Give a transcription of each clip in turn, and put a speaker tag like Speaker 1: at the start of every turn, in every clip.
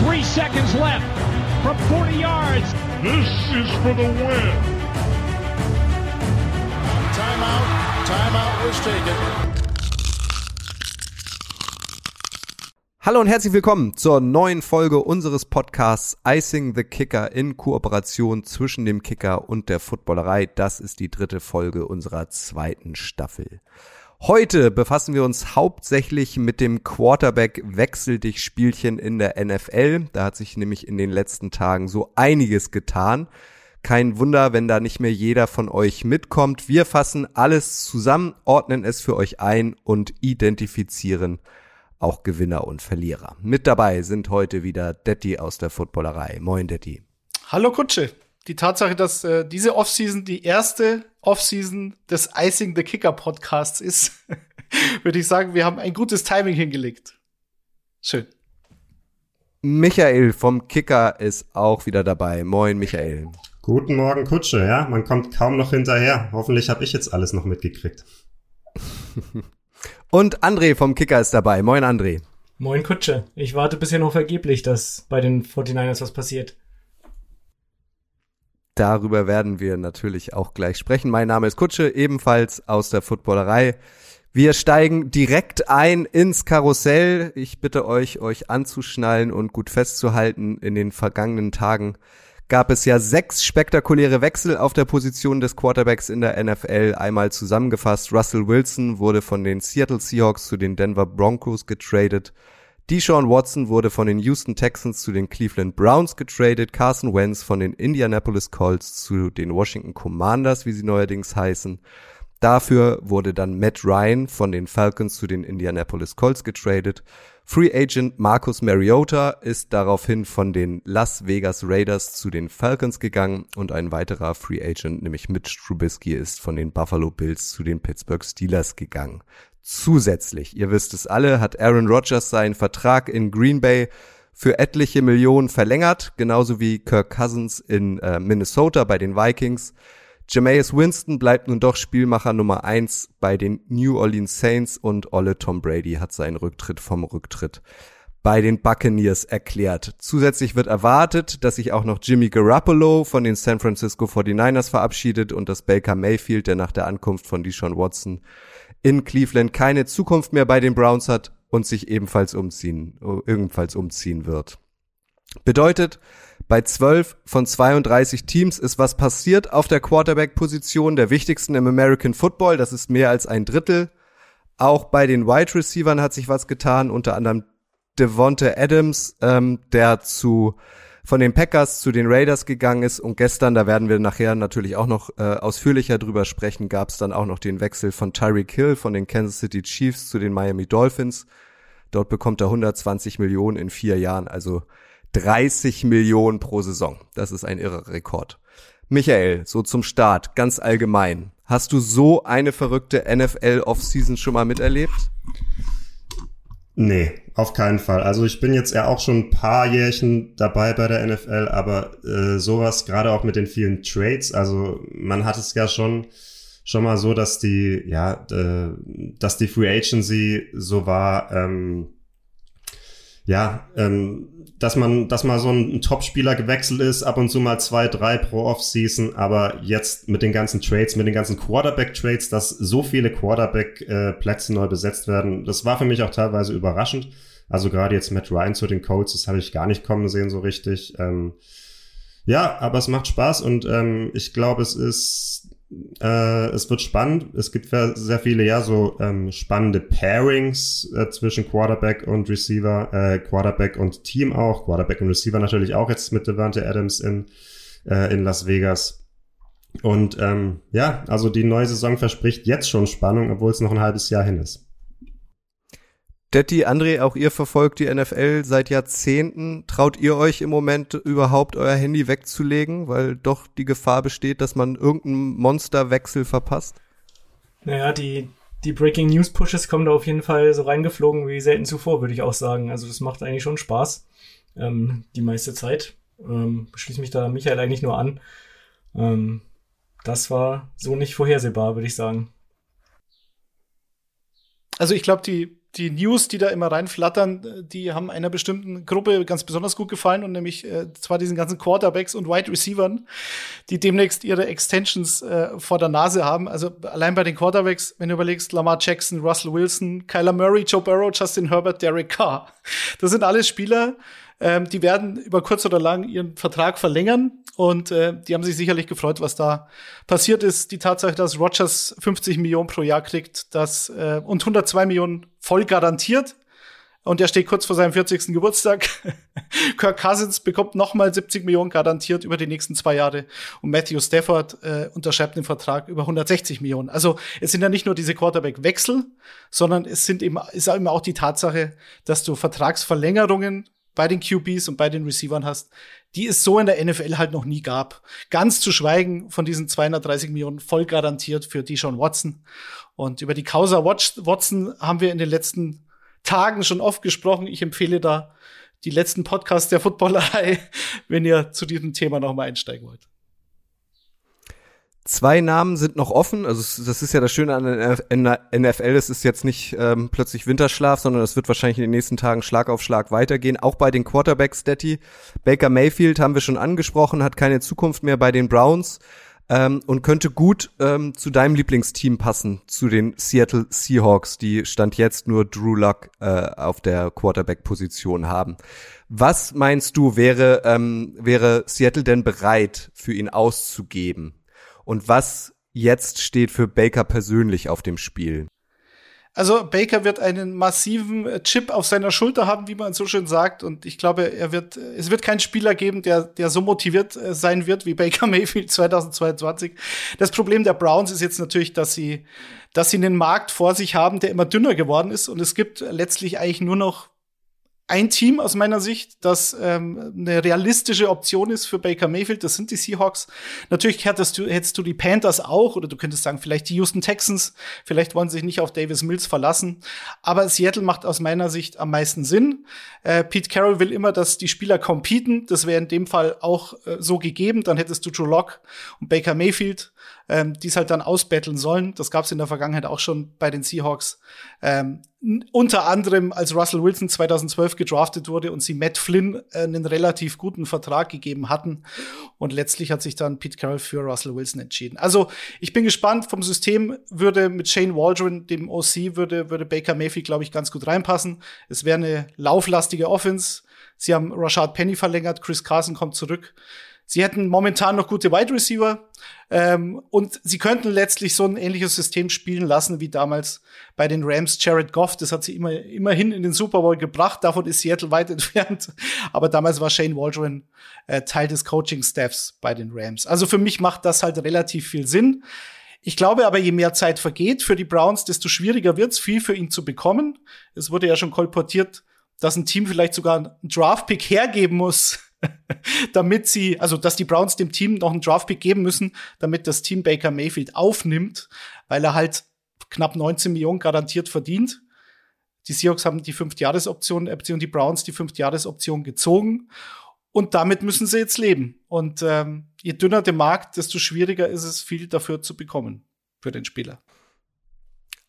Speaker 1: Three seconds left from 40 yards.
Speaker 2: This is for the win.
Speaker 3: Timeout. Timeout was taken.
Speaker 4: Hallo und herzlich willkommen zur neuen Folge unseres Podcasts Icing the Kicker in Kooperation zwischen dem Kicker und der Footballerei. Das ist die dritte Folge unserer zweiten Staffel. Heute befassen wir uns hauptsächlich mit dem Quarterback-Wechsel dich Spielchen in der NFL. Da hat sich nämlich in den letzten Tagen so einiges getan. Kein Wunder, wenn da nicht mehr jeder von euch mitkommt. Wir fassen alles zusammen, ordnen es für euch ein und identifizieren auch Gewinner und Verlierer. Mit dabei sind heute wieder Detti aus der Footballerei. Moin Detti.
Speaker 5: Hallo Kutsche. Die Tatsache, dass äh, diese Offseason die erste Offseason des Icing the Kicker Podcasts ist, würde ich sagen, wir haben ein gutes Timing hingelegt. Schön.
Speaker 4: Michael vom Kicker ist auch wieder dabei. Moin, Michael.
Speaker 6: Guten Morgen, Kutsche. Ja, man kommt kaum noch hinterher. Hoffentlich habe ich jetzt alles noch mitgekriegt.
Speaker 4: Und André vom Kicker ist dabei. Moin, André.
Speaker 7: Moin, Kutsche. Ich warte bisher noch vergeblich, dass bei den 49ers was passiert.
Speaker 4: Darüber werden wir natürlich auch gleich sprechen. Mein Name ist Kutsche, ebenfalls aus der Footballerei. Wir steigen direkt ein ins Karussell. Ich bitte euch, euch anzuschnallen und gut festzuhalten. In den vergangenen Tagen gab es ja sechs spektakuläre Wechsel auf der Position des Quarterbacks in der NFL. Einmal zusammengefasst, Russell Wilson wurde von den Seattle Seahawks zu den Denver Broncos getradet. Deshaun Watson wurde von den Houston Texans zu den Cleveland Browns getradet, Carson Wentz von den Indianapolis Colts zu den Washington Commanders, wie sie neuerdings heißen. Dafür wurde dann Matt Ryan von den Falcons zu den Indianapolis Colts getradet. Free Agent Marcus Mariota ist daraufhin von den Las Vegas Raiders zu den Falcons gegangen und ein weiterer Free Agent, nämlich Mitch Trubisky, ist von den Buffalo Bills zu den Pittsburgh Steelers gegangen. Zusätzlich, ihr wisst es alle, hat Aaron Rodgers seinen Vertrag in Green Bay für etliche Millionen verlängert, genauso wie Kirk Cousins in äh, Minnesota bei den Vikings. Jameis Winston bleibt nun doch Spielmacher Nummer eins bei den New Orleans Saints und Olle Tom Brady hat seinen Rücktritt vom Rücktritt bei den Buccaneers erklärt. Zusätzlich wird erwartet, dass sich auch noch Jimmy Garoppolo von den San Francisco 49ers verabschiedet und dass Baker Mayfield, der nach der Ankunft von Deshaun Watson in Cleveland keine Zukunft mehr bei den Browns hat und sich ebenfalls umziehen, ebenfalls umziehen wird. Bedeutet, bei 12 von 32 Teams ist was passiert auf der Quarterback-Position, der wichtigsten im American Football. Das ist mehr als ein Drittel. Auch bei den Wide Receivern hat sich was getan, unter anderem Devonte Adams, ähm, der zu von den Packers zu den Raiders gegangen ist und gestern, da werden wir nachher natürlich auch noch äh, ausführlicher drüber sprechen, gab es dann auch noch den Wechsel von Tyreek Hill von den Kansas City Chiefs zu den Miami Dolphins. Dort bekommt er 120 Millionen in vier Jahren, also 30 Millionen pro Saison. Das ist ein irrer Rekord. Michael, so zum Start, ganz allgemein. Hast du so eine verrückte NFL Offseason schon mal miterlebt?
Speaker 6: Nee, auf keinen Fall. Also ich bin jetzt ja auch schon ein paar Jährchen dabei bei der NFL, aber äh, sowas gerade auch mit den vielen Trades, also man hat es ja schon schon mal so, dass die ja, äh, dass die Free Agency so war, ähm, ja, ähm, dass man, dass mal so ein Top-Spieler gewechselt ist, ab und zu mal zwei, drei pro Off-Season, aber jetzt mit den ganzen Trades, mit den ganzen Quarterback-Trades, dass so viele Quarterback-Plätze neu besetzt werden, das war für mich auch teilweise überraschend. Also gerade jetzt Matt Ryan zu den Colts, das habe ich gar nicht kommen sehen so richtig. Ähm, ja, aber es macht Spaß und ähm, ich glaube, es ist äh, es wird spannend. Es gibt sehr viele, ja, so ähm, spannende Pairings äh, zwischen Quarterback und Receiver, äh, Quarterback und Team auch, Quarterback und Receiver natürlich auch jetzt mit Devante Adams in, äh, in Las Vegas. Und ähm, ja, also die neue Saison verspricht jetzt schon Spannung, obwohl es noch ein halbes Jahr hin ist.
Speaker 4: Detti, André, auch ihr verfolgt die NFL seit Jahrzehnten. Traut ihr euch im Moment überhaupt euer Handy wegzulegen, weil doch die Gefahr besteht, dass man irgendeinen Monsterwechsel verpasst?
Speaker 7: Naja, die, die Breaking News Pushes kommen da auf jeden Fall so reingeflogen wie selten zuvor, würde ich auch sagen. Also das macht eigentlich schon Spaß, ähm, die meiste Zeit. Ähm, schließe mich da Michael eigentlich nur an. Ähm, das war so nicht vorhersehbar, würde ich sagen.
Speaker 5: Also ich glaube, die die News, die da immer reinflattern, die haben einer bestimmten Gruppe ganz besonders gut gefallen und nämlich äh, zwar diesen ganzen Quarterbacks und Wide Receivern, die demnächst ihre Extensions äh, vor der Nase haben. Also allein bei den Quarterbacks, wenn du überlegst, Lamar Jackson, Russell Wilson, Kyler Murray, Joe Burrow, Justin Herbert, Derek Carr. Das sind alles Spieler, ähm, die werden über kurz oder lang ihren Vertrag verlängern und äh, die haben sich sicherlich gefreut, was da passiert ist. Die Tatsache, dass Rogers 50 Millionen pro Jahr kriegt, das äh, und 102 Millionen voll garantiert. Und er steht kurz vor seinem 40. Geburtstag. Kirk Cousins bekommt nochmal 70 Millionen garantiert über die nächsten zwei Jahre. Und Matthew Stafford äh, unterschreibt den Vertrag über 160 Millionen. Also es sind ja nicht nur diese Quarterback-Wechsel, sondern es sind eben, ist eben auch die Tatsache, dass du Vertragsverlängerungen bei den QBs und bei den Receivern hast, die es so in der NFL halt noch nie gab. Ganz zu schweigen von diesen 230 Millionen voll garantiert für Deshaun Watson. Und über die Causa Watson haben wir in den letzten Tagen schon oft gesprochen. Ich empfehle da die letzten Podcasts der Footballerei, wenn ihr zu diesem Thema noch mal einsteigen wollt.
Speaker 4: Zwei Namen sind noch offen. Also das ist ja das Schöne an der NFL. Es ist jetzt nicht ähm, plötzlich Winterschlaf, sondern es wird wahrscheinlich in den nächsten Tagen Schlag auf Schlag weitergehen. Auch bei den Quarterbacks, Detti. Baker Mayfield haben wir schon angesprochen, hat keine Zukunft mehr bei den Browns ähm, und könnte gut ähm, zu deinem Lieblingsteam passen, zu den Seattle Seahawks, die stand jetzt nur Drew Luck äh, auf der Quarterback-Position haben. Was meinst du, wäre, ähm, wäre Seattle denn bereit, für ihn auszugeben? Und was jetzt steht für Baker persönlich auf dem Spiel?
Speaker 5: Also Baker wird einen massiven äh, Chip auf seiner Schulter haben, wie man so schön sagt. Und ich glaube, er wird, es wird keinen Spieler geben, der, der so motiviert äh, sein wird wie Baker Mayfield 2022. Das Problem der Browns ist jetzt natürlich, dass sie, dass sie einen Markt vor sich haben, der immer dünner geworden ist. Und es gibt letztlich eigentlich nur noch ein Team aus meiner Sicht, das ähm, eine realistische Option ist für Baker Mayfield, das sind die Seahawks. Natürlich hättest du, hättest du die Panthers auch, oder du könntest sagen, vielleicht die Houston Texans, vielleicht wollen sie sich nicht auf Davis Mills verlassen. Aber Seattle macht aus meiner Sicht am meisten Sinn. Äh, Pete Carroll will immer, dass die Spieler competen. Das wäre in dem Fall auch äh, so gegeben. Dann hättest du Drew Lock und Baker Mayfield ähm, die es halt dann ausbetteln sollen. Das gab es in der Vergangenheit auch schon bei den Seahawks. Ähm, unter anderem, als Russell Wilson 2012 gedraftet wurde und sie Matt Flynn äh, einen relativ guten Vertrag gegeben hatten. Und letztlich hat sich dann Pete Carroll für Russell Wilson entschieden. Also ich bin gespannt. Vom System würde mit Shane Waldron, dem OC, würde, würde Baker Mayfield, glaube ich, ganz gut reinpassen. Es wäre eine lauflastige Offense. Sie haben Rashad Penny verlängert, Chris Carson kommt zurück. Sie hätten momentan noch gute Wide Receiver ähm, und sie könnten letztlich so ein ähnliches System spielen lassen wie damals bei den Rams. Jared Goff, das hat sie immer, immerhin in den Super Bowl gebracht. Davon ist Seattle weit entfernt. Aber damals war Shane Waldron äh, Teil des Coaching-Staffs bei den Rams. Also für mich macht das halt relativ viel Sinn. Ich glaube aber, je mehr Zeit vergeht für die Browns, desto schwieriger wird es, viel für ihn zu bekommen. Es wurde ja schon kolportiert, dass ein Team vielleicht sogar einen Draft-Pick hergeben muss, damit sie, also dass die Browns dem Team noch einen Draftpick geben müssen, damit das Team Baker Mayfield aufnimmt, weil er halt knapp 19 Millionen garantiert verdient. Die Seahawks haben die Fünftjahresoption, äh, die Browns die Fünftjahresoption gezogen. Und damit müssen sie jetzt leben. Und ähm, je dünner der Markt, desto schwieriger ist es, viel dafür zu bekommen für den Spieler.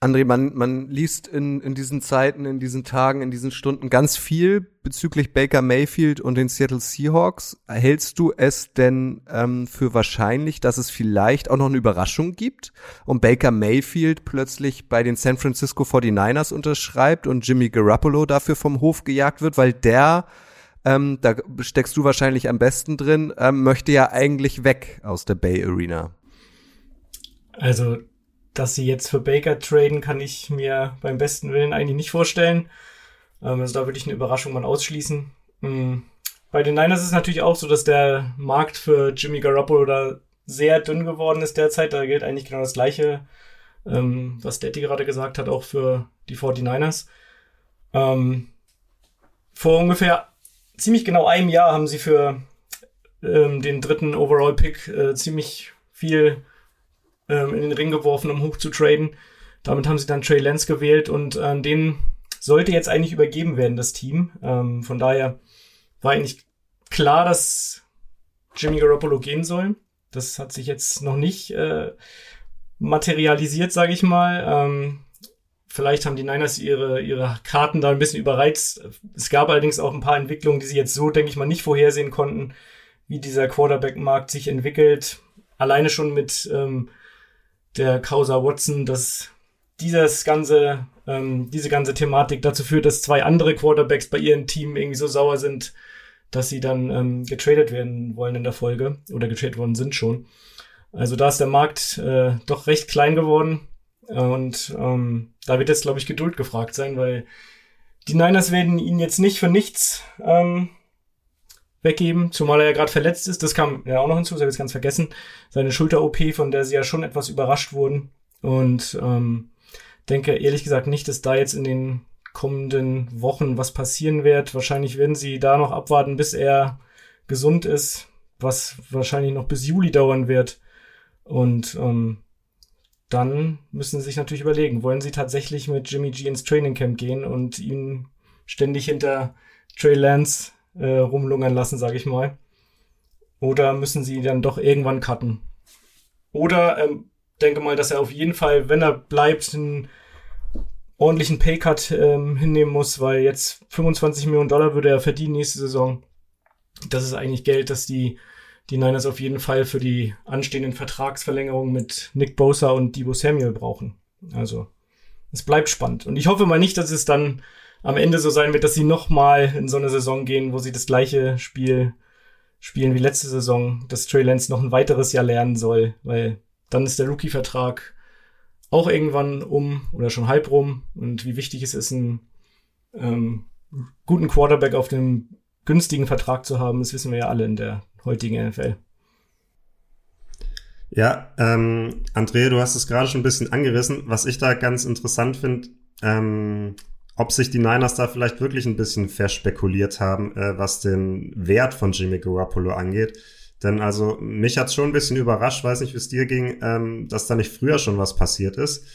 Speaker 4: André, man, man liest in, in diesen Zeiten, in diesen Tagen, in diesen Stunden ganz viel bezüglich Baker Mayfield und den Seattle Seahawks. Hältst du es denn ähm, für wahrscheinlich, dass es vielleicht auch noch eine Überraschung gibt und Baker Mayfield plötzlich bei den San Francisco 49ers unterschreibt und Jimmy Garoppolo dafür vom Hof gejagt wird, weil der ähm, da steckst du wahrscheinlich am besten drin, ähm, möchte ja eigentlich weg aus der Bay Arena.
Speaker 7: Also dass sie jetzt für Baker traden, kann ich mir beim besten Willen eigentlich nicht vorstellen. Ähm, also da würde ich eine Überraschung mal ausschließen. Mhm. Bei den Niners ist es natürlich auch so, dass der Markt für Jimmy Garoppolo da sehr dünn geworden ist derzeit. Da gilt eigentlich genau das Gleiche, ähm, was Daddy gerade gesagt hat, auch für die 49ers. Ähm, vor ungefähr ziemlich genau einem Jahr haben sie für den dritten Overall-Pick äh, ziemlich viel ähm, in den Ring geworfen, um hoch zu traden. Damit haben sie dann Trey Lance gewählt und äh, den sollte jetzt eigentlich übergeben werden, das Team. Ähm, von daher war eigentlich klar, dass Jimmy Garoppolo gehen soll. Das hat sich jetzt noch nicht äh, materialisiert, sage ich mal. Ähm, vielleicht haben die Niners ihre, ihre Karten da ein bisschen überreizt. Es gab allerdings auch ein paar Entwicklungen, die sie jetzt so, denke ich mal, nicht vorhersehen konnten, wie dieser Quarterback-Markt sich entwickelt. Alleine schon mit ähm, der Causa Watson, dass dieses ganze, ähm, diese ganze Thematik dazu führt, dass zwei andere Quarterbacks bei ihrem Team irgendwie so sauer sind, dass sie dann ähm, getradet werden wollen in der Folge oder getradet worden sind schon. Also da ist der Markt äh, doch recht klein geworden und ähm, da wird jetzt, glaube ich, Geduld gefragt sein, weil die Niners werden ihn jetzt nicht für nichts ähm, weggeben, zumal er ja gerade verletzt ist. Das kam ja auch noch hinzu, das habe ich jetzt ganz vergessen. Seine Schulter-OP, von der sie ja schon etwas überrascht wurden. Und ähm, denke ehrlich gesagt nicht, dass da jetzt in den kommenden Wochen was passieren wird. Wahrscheinlich werden sie da noch abwarten, bis er gesund ist, was wahrscheinlich noch bis Juli dauern wird. Und ähm, dann müssen sie sich natürlich überlegen, wollen sie tatsächlich mit Jimmy G ins Training Camp gehen und ihn ständig hinter Trey Lance äh, rumlungern lassen, sage ich mal. Oder müssen sie dann doch irgendwann cutten? Oder ähm, denke mal, dass er auf jeden Fall, wenn er bleibt, einen ordentlichen Paycut ähm, hinnehmen muss, weil jetzt 25 Millionen Dollar würde er verdienen nächste Saison. Das ist eigentlich Geld, das die, die Niners auf jeden Fall für die anstehenden Vertragsverlängerungen mit Nick Bosa und Debo Samuel brauchen. Also, es bleibt spannend. Und ich hoffe mal nicht, dass es dann am Ende so sein wird, dass sie nochmal in so eine Saison gehen, wo sie das gleiche Spiel spielen wie letzte Saison, dass Trey Lance noch ein weiteres Jahr lernen soll, weil dann ist der Rookie-Vertrag auch irgendwann um oder schon halb rum. Und wie wichtig es ist, einen ähm, guten Quarterback auf dem günstigen Vertrag zu haben, das wissen wir ja alle in der heutigen NFL.
Speaker 6: Ja, ähm, André, du hast es gerade schon ein bisschen angerissen. Was ich da ganz interessant finde, ähm, ob sich die Niners da vielleicht wirklich ein bisschen verspekuliert haben, äh, was den Wert von Jimmy Garoppolo angeht. Denn also mich hat's schon ein bisschen überrascht, weiß nicht, wie es dir ging, ähm, dass da nicht früher schon was passiert ist.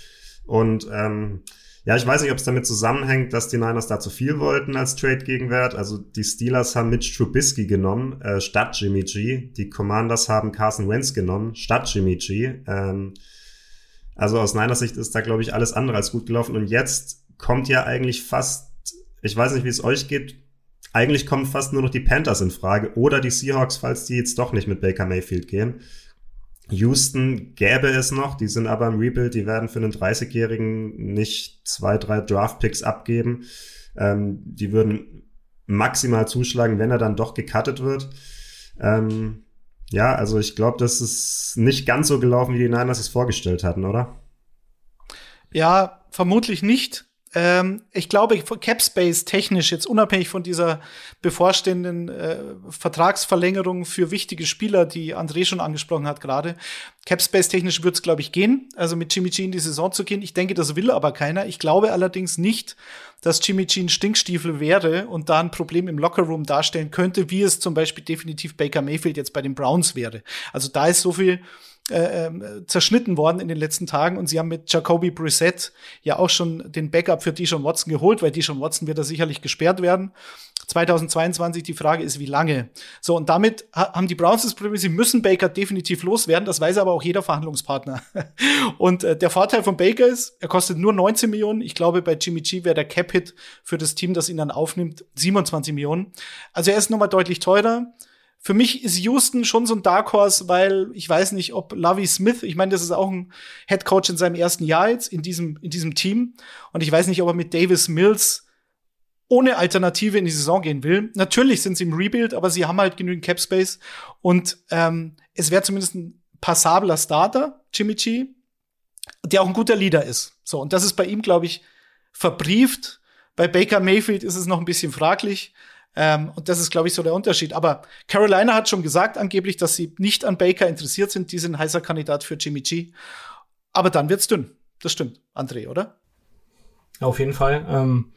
Speaker 6: Und ähm, ja, ich weiß nicht, ob es damit zusammenhängt, dass die Niners da zu viel wollten als Trade-Gegenwert. Also die Steelers haben Mitch Trubisky genommen, äh, statt Jimmy G. Die Commanders haben Carson Wentz genommen, statt Jimmy G. Ähm, also aus Niners Sicht ist da, glaube ich, alles andere als gut gelaufen. Und jetzt kommt ja eigentlich fast, ich weiß nicht, wie es euch geht, eigentlich kommen fast nur noch die Panthers in Frage oder die Seahawks, falls die jetzt doch nicht mit Baker Mayfield gehen. Houston gäbe es noch, die sind aber im Rebuild, die werden für einen 30-Jährigen nicht zwei, drei Draft-Picks abgeben. Ähm, die würden maximal zuschlagen, wenn er dann doch gecuttet wird. Ähm, ja, also ich glaube, das ist nicht ganz so gelaufen, wie die Niners es vorgestellt hatten, oder?
Speaker 5: Ja, vermutlich nicht. Ähm, ich glaube, Capspace technisch, jetzt unabhängig von dieser bevorstehenden äh, Vertragsverlängerung für wichtige Spieler, die André schon angesprochen hat gerade, Capspace technisch wird es, glaube ich, gehen, also mit Jimmy G in die Saison zu gehen. Ich denke, das will aber keiner. Ich glaube allerdings nicht, dass Jimmy G ein Stinkstiefel wäre und da ein Problem im Lockerroom darstellen könnte, wie es zum Beispiel definitiv Baker Mayfield jetzt bei den Browns wäre. Also da ist so viel äh, ähm, zerschnitten worden in den letzten Tagen und sie haben mit Jacoby Brissett ja auch schon den Backup für Deshaun Watson geholt, weil Deshaun Watson wird da sicherlich gesperrt werden. 2022, die Frage ist, wie lange? So, und damit haben die Browns das Problem, sie müssen Baker definitiv loswerden, das weiß aber auch jeder Verhandlungspartner. und äh, der Vorteil von Baker ist, er kostet nur 19 Millionen. Ich glaube, bei Jimmy G wäre der Cap-Hit für das Team, das ihn dann aufnimmt, 27 Millionen. Also er ist nochmal deutlich teurer für mich ist Houston schon so ein Dark Horse, weil ich weiß nicht, ob Lovey Smith, ich meine, das ist auch ein Head Coach in seinem ersten Jahr jetzt in diesem, in diesem Team. Und ich weiß nicht, ob er mit Davis Mills ohne Alternative in die Saison gehen will. Natürlich sind sie im Rebuild, aber sie haben halt genügend Cap Space. Und ähm, es wäre zumindest ein passabler Starter, Jimmy G, der auch ein guter Leader ist. So, und das ist bei ihm, glaube ich, verbrieft. Bei Baker Mayfield ist es noch ein bisschen fraglich. Ähm, und das ist, glaube ich, so der Unterschied. Aber Carolina hat schon gesagt, angeblich, dass sie nicht an Baker interessiert sind. Die sind ein heißer Kandidat für Jimmy G. Aber dann wird's dünn. Das stimmt, André, oder?
Speaker 7: Auf jeden Fall. Ähm,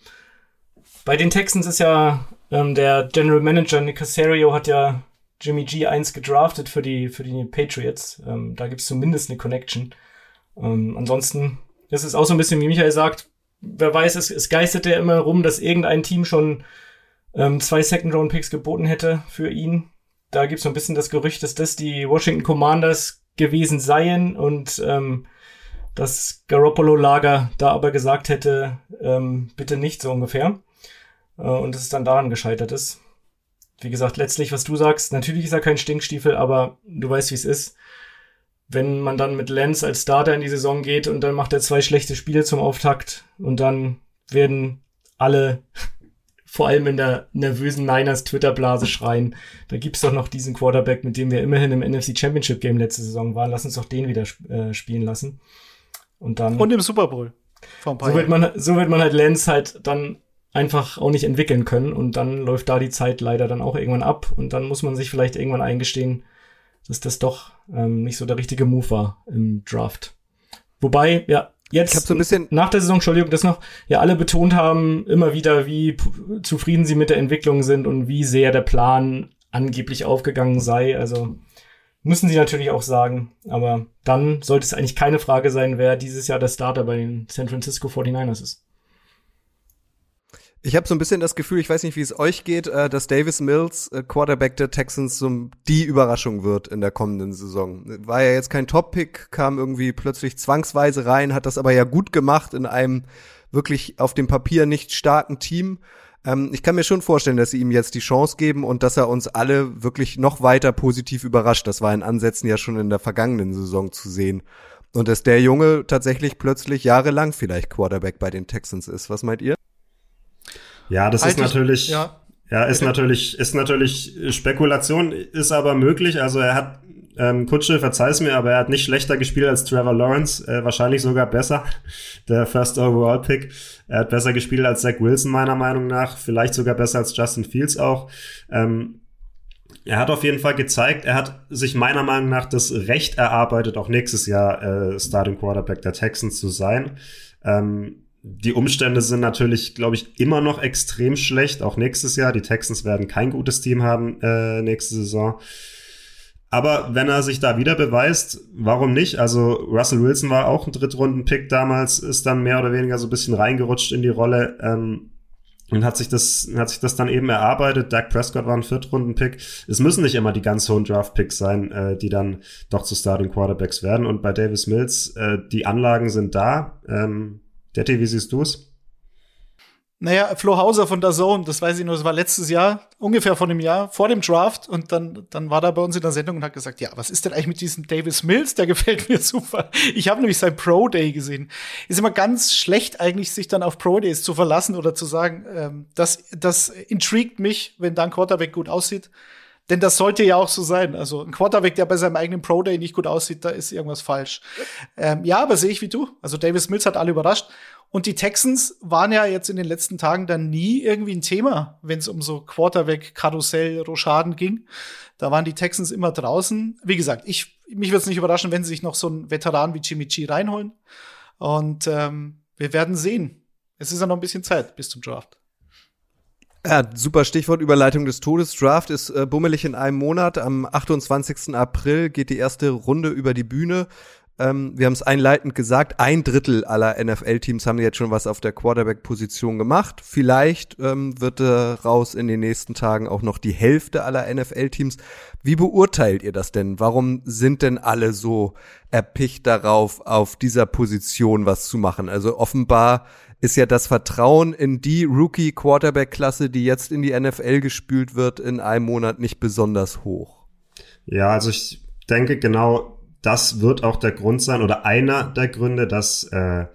Speaker 7: bei den Texans ist ja ähm, der General Manager Nick Casario hat ja Jimmy G 1 gedraftet für die, für die Patriots. Ähm, da gibt's zumindest eine Connection. Ähm, ansonsten ist es auch so ein bisschen, wie Michael sagt, wer weiß, es, es geistert ja immer rum, dass irgendein Team schon ähm, zwei Second-Round-Picks geboten hätte für ihn. Da gibt es so ein bisschen das Gerücht, dass das die Washington Commanders gewesen seien und ähm, das Garoppolo-Lager da aber gesagt hätte, ähm, bitte nicht so ungefähr. Äh, und es dann daran gescheitert ist. Wie gesagt, letztlich, was du sagst, natürlich ist er kein Stinkstiefel, aber du weißt, wie es ist. Wenn man dann mit Lance als Starter in die Saison geht und dann macht er zwei schlechte Spiele zum Auftakt und dann werden alle vor allem in der nervösen Niners Twitter-Blase schreien. Da gibt's doch noch diesen Quarterback, mit dem wir immerhin im NFC Championship Game letzte Saison waren. Lass uns doch den wieder äh, spielen lassen. Und dann.
Speaker 5: Und im Super Bowl.
Speaker 7: so wird man, so wird man halt Lance halt dann einfach auch nicht entwickeln können. Und dann läuft da die Zeit leider dann auch irgendwann ab. Und dann muss man sich vielleicht irgendwann eingestehen, dass das doch ähm, nicht so der richtige Move war im Draft. Wobei, ja, jetzt
Speaker 4: ich so ein bisschen
Speaker 7: nach der Saison, Entschuldigung, das noch, ja alle betont haben immer wieder, wie zufrieden sie mit der Entwicklung sind und wie sehr der Plan angeblich aufgegangen sei. Also müssen sie natürlich auch sagen. Aber dann sollte es eigentlich keine Frage sein, wer dieses Jahr der Starter bei den San Francisco 49ers ist.
Speaker 4: Ich habe so ein bisschen das Gefühl, ich weiß nicht, wie es euch geht, äh, dass Davis Mills, äh, Quarterback der Texans, so die Überraschung wird in der kommenden Saison. War ja jetzt kein Top-Pick, kam irgendwie plötzlich zwangsweise rein, hat das aber ja gut gemacht in einem wirklich auf dem Papier nicht starken Team. Ähm, ich kann mir schon vorstellen, dass sie ihm jetzt die Chance geben und dass er uns alle wirklich noch weiter positiv überrascht. Das war in Ansätzen ja schon in der vergangenen Saison zu sehen. Und dass der Junge tatsächlich plötzlich jahrelang vielleicht Quarterback bei den Texans ist. Was meint ihr?
Speaker 6: Ja, das halt ist natürlich, ja, ja ist natürlich, ist natürlich Spekulation, ist aber möglich. Also er hat, ähm, Kutsche, verzeih's mir, aber er hat nicht schlechter gespielt als Trevor Lawrence, äh, wahrscheinlich sogar besser, der First Overall Pick. Er hat besser gespielt als Zach Wilson meiner Meinung nach, vielleicht sogar besser als Justin Fields auch. Ähm, er hat auf jeden Fall gezeigt, er hat sich meiner Meinung nach das Recht erarbeitet, auch nächstes Jahr äh, Starting Quarterback der Texans zu sein. Ähm, die Umstände sind natürlich, glaube ich, immer noch extrem schlecht, auch nächstes Jahr. Die Texans werden kein gutes Team haben äh, nächste Saison. Aber wenn er sich da wieder beweist, warum nicht? Also Russell Wilson war auch ein Drittrunden-Pick damals, ist dann mehr oder weniger so ein bisschen reingerutscht in die Rolle ähm, und hat sich das hat sich das dann eben erarbeitet. Dak Prescott war ein Viertrunden-Pick. Es müssen nicht immer die ganz hohen Draft-Picks sein, äh, die dann doch zu Starting Quarterbacks werden. Und bei Davis Mills, äh, die Anlagen sind da. Ähm, Detti, wie siehst du es?
Speaker 5: Naja, Flo Hauser von der Zone, das weiß ich nur, das war letztes Jahr, ungefähr vor einem Jahr, vor dem Draft. Und dann, dann war er bei uns in der Sendung und hat gesagt, ja, was ist denn eigentlich mit diesem Davis Mills? Der gefällt mir super. Ich habe nämlich sein Pro Day gesehen. Ist immer ganz schlecht eigentlich, sich dann auf Pro Days zu verlassen oder zu sagen, ähm, das, das intrigt mich, wenn dann Quarterback gut aussieht. Denn das sollte ja auch so sein. Also ein Quarterback, der bei seinem eigenen Pro Day nicht gut aussieht, da ist irgendwas falsch. Ähm, ja, aber sehe ich wie du. Also Davis Mills hat alle überrascht. Und die Texans waren ja jetzt in den letzten Tagen dann nie irgendwie ein Thema, wenn es um so Quarterback, Karussell, Rochaden ging. Da waren die Texans immer draußen. Wie gesagt, ich, mich würde es nicht überraschen, wenn sie sich noch so einen Veteran wie Jimmy G reinholen. Und ähm, wir werden sehen. Es ist ja noch ein bisschen Zeit bis zum Draft.
Speaker 4: Ja, super Stichwort Überleitung des Todes. Draft ist äh, bummelig in einem Monat. Am 28. April geht die erste Runde über die Bühne. Ähm, wir haben es einleitend gesagt, ein Drittel aller NFL-Teams haben jetzt schon was auf der Quarterback-Position gemacht. Vielleicht ähm, wird daraus in den nächsten Tagen auch noch die Hälfte aller NFL-Teams. Wie beurteilt ihr das denn? Warum sind denn alle so erpicht darauf, auf dieser Position was zu machen? Also offenbar ist ja das Vertrauen in die Rookie-Quarterback-Klasse, die jetzt in die NFL gespült wird, in einem Monat nicht besonders hoch.
Speaker 6: Ja, also ich denke genau, das wird auch der Grund sein oder einer der Gründe, dass äh,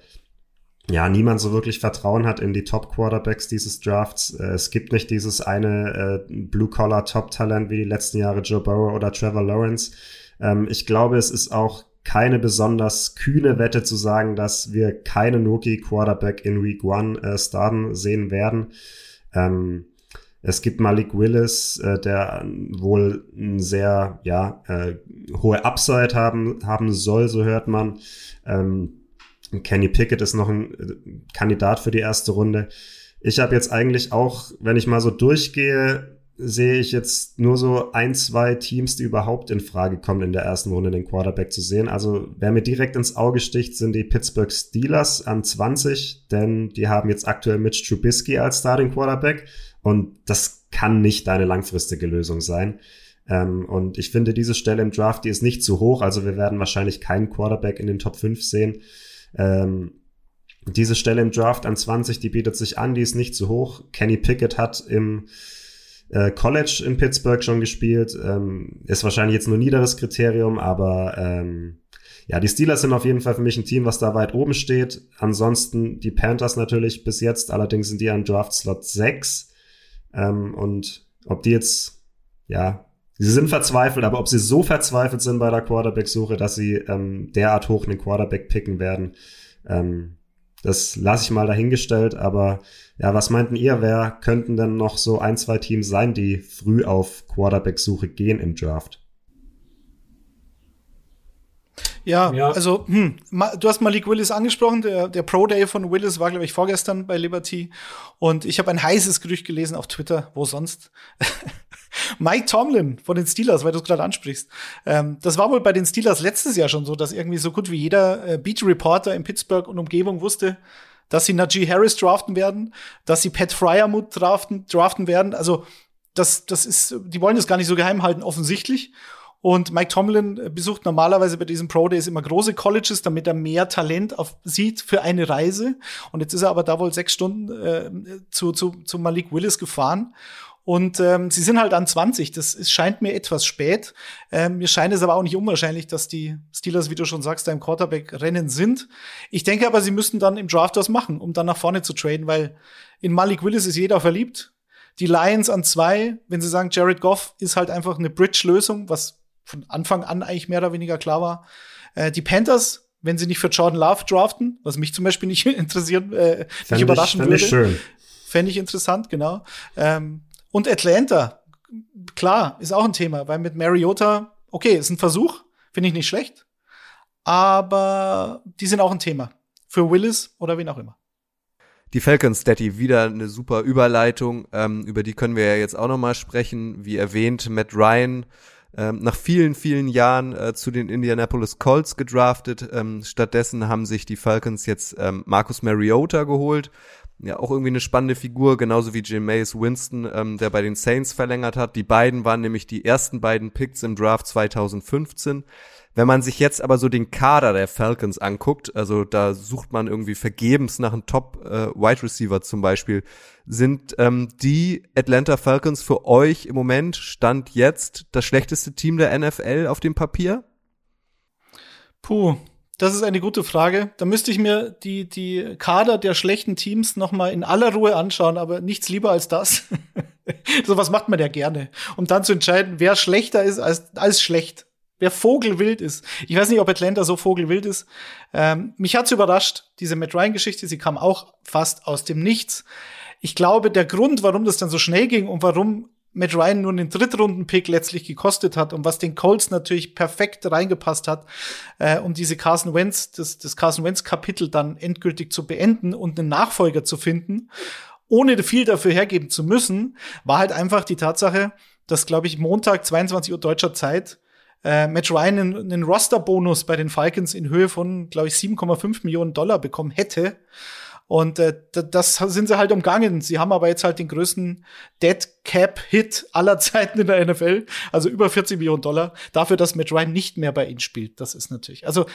Speaker 6: ja niemand so wirklich Vertrauen hat in die Top-Quarterbacks dieses Drafts. Äh, es gibt nicht dieses eine äh, Blue-Collar-Top-Talent wie die letzten Jahre Joe Burrow oder Trevor Lawrence. Ähm, ich glaube, es ist auch keine besonders kühne Wette zu sagen, dass wir keinen Rookie Quarterback in Week One äh, starten sehen werden. Ähm, es gibt Malik Willis, äh, der wohl ein sehr ja äh, hohe Upside haben haben soll, so hört man. Ähm, Kenny Pickett ist noch ein äh, Kandidat für die erste Runde. Ich habe jetzt eigentlich auch, wenn ich mal so durchgehe, sehe ich jetzt nur so ein, zwei Teams, die überhaupt in Frage kommen, in der ersten Runde den Quarterback zu sehen. Also wer mir direkt ins Auge sticht, sind die Pittsburgh Steelers an 20, denn die haben jetzt aktuell Mitch Trubisky als Starting Quarterback und das kann nicht deine langfristige Lösung sein. Ähm, und ich finde, diese Stelle im Draft, die ist nicht zu hoch. Also wir werden wahrscheinlich keinen Quarterback in den Top 5 sehen. Ähm, diese Stelle im Draft an 20, die bietet sich an, die ist nicht zu hoch. Kenny Pickett hat im äh, College in Pittsburgh schon gespielt. Ähm, ist wahrscheinlich jetzt nur niederes Kriterium, aber ähm, ja, die Steelers sind auf jeden Fall für mich ein Team, was da weit oben steht. Ansonsten die Panthers natürlich bis jetzt, allerdings sind die an Draft Slot 6. Ähm, und ob die jetzt, ja, sie sind verzweifelt, aber ob sie so verzweifelt sind bei der Quarterback-Suche, dass sie ähm, derart hoch einen Quarterback picken werden, ähm, das lasse ich mal dahingestellt. Aber ja, was meinten ihr? Wer könnten denn noch so ein, zwei Teams sein, die früh auf Quarterback-Suche gehen im Draft?
Speaker 5: Ja, ja, also hm, du hast Malik Willis angesprochen. Der, der Pro Day von Willis war, glaube ich, vorgestern bei Liberty. Und ich habe ein heißes Gerücht gelesen auf Twitter, wo sonst. Mike Tomlin von den Steelers, weil du es gerade ansprichst. Ähm, das war wohl bei den Steelers letztes Jahr schon so, dass irgendwie so gut wie jeder äh, Beat Reporter in Pittsburgh und Umgebung wusste, dass sie Najee Harris draften werden, dass sie Pat Fryermuth draften, draften werden. Also das, das ist, die wollen das gar nicht so geheim halten, offensichtlich. Und Mike Tomlin besucht normalerweise bei diesem Pro Days immer große Colleges, damit er mehr Talent auf, sieht für eine Reise. Und jetzt ist er aber da wohl sechs Stunden äh, zu, zu, zu Malik Willis gefahren. Und ähm, sie sind halt an 20. Das ist, scheint mir etwas spät. Ähm, mir scheint es aber auch nicht unwahrscheinlich, dass die Steelers, wie du schon sagst, da im Quarterback-Rennen sind. Ich denke aber, sie müssten dann im Draft was machen, um dann nach vorne zu traden, weil in Malik Willis ist jeder verliebt. Die Lions an zwei, wenn sie sagen, Jared Goff ist halt einfach eine Bridge-Lösung, was von Anfang an eigentlich mehr oder weniger klar war. Äh, die Panthers, wenn sie nicht für Jordan Love draften, was mich zum Beispiel nicht interessieren, äh, nicht überraschen
Speaker 6: ich,
Speaker 5: würde.
Speaker 6: Ich schön.
Speaker 5: Fände ich interessant, genau. Ähm, und Atlanta, klar, ist auch ein Thema, weil mit Mariota, okay, ist ein Versuch, finde ich nicht schlecht, aber die sind auch ein Thema. Für Willis oder wen auch immer.
Speaker 4: Die Falcons, Daddy, wieder eine super Überleitung. Ähm, über die können wir ja jetzt auch noch mal sprechen. Wie erwähnt, Matt Ryan ähm, nach vielen, vielen Jahren äh, zu den Indianapolis Colts gedraftet. Ähm, stattdessen haben sich die Falcons jetzt ähm, Marcus Mariota geholt. Ja, auch irgendwie eine spannende Figur, genauso wie Jameis Winston, ähm, der bei den Saints verlängert hat. Die beiden waren nämlich die ersten beiden Picks im Draft 2015. Wenn man sich jetzt aber so den Kader der Falcons anguckt, also da sucht man irgendwie vergebens nach einem Top äh, Receiver zum Beispiel, sind ähm, die Atlanta Falcons für euch im Moment stand jetzt das schlechteste Team der NFL auf dem Papier?
Speaker 5: Puh, das ist eine gute Frage. Da müsste ich mir die, die Kader der schlechten Teams noch mal in aller Ruhe anschauen, aber nichts lieber als das. so was macht man ja gerne, um dann zu entscheiden, wer schlechter ist als, als schlecht wer vogelwild ist. Ich weiß nicht, ob Atlanta so vogelwild ist. Ähm, mich hat's überrascht, diese Matt Ryan-Geschichte. Sie kam auch fast aus dem Nichts. Ich glaube, der Grund, warum das dann so schnell ging und warum Matt Ryan nur einen Drittrunden-Pick letztlich gekostet hat und was den Colts natürlich perfekt reingepasst hat, äh, um diese Carson Wentz, das, das Carson Wentz-Kapitel dann endgültig zu beenden und einen Nachfolger zu finden, ohne viel dafür hergeben zu müssen, war halt einfach die Tatsache, dass, glaube ich, Montag, 22 Uhr deutscher Zeit, äh, Matt Ryan einen, einen Roster-Bonus bei den Falcons in Höhe von, glaube ich, 7,5 Millionen Dollar bekommen hätte. Und äh, das sind sie halt umgangen. Sie haben aber jetzt halt den größten Dead Cap Hit aller Zeiten in der NFL, also über 40 Millionen Dollar, dafür, dass Matt Ryan nicht mehr bei ihnen spielt. Das ist natürlich, also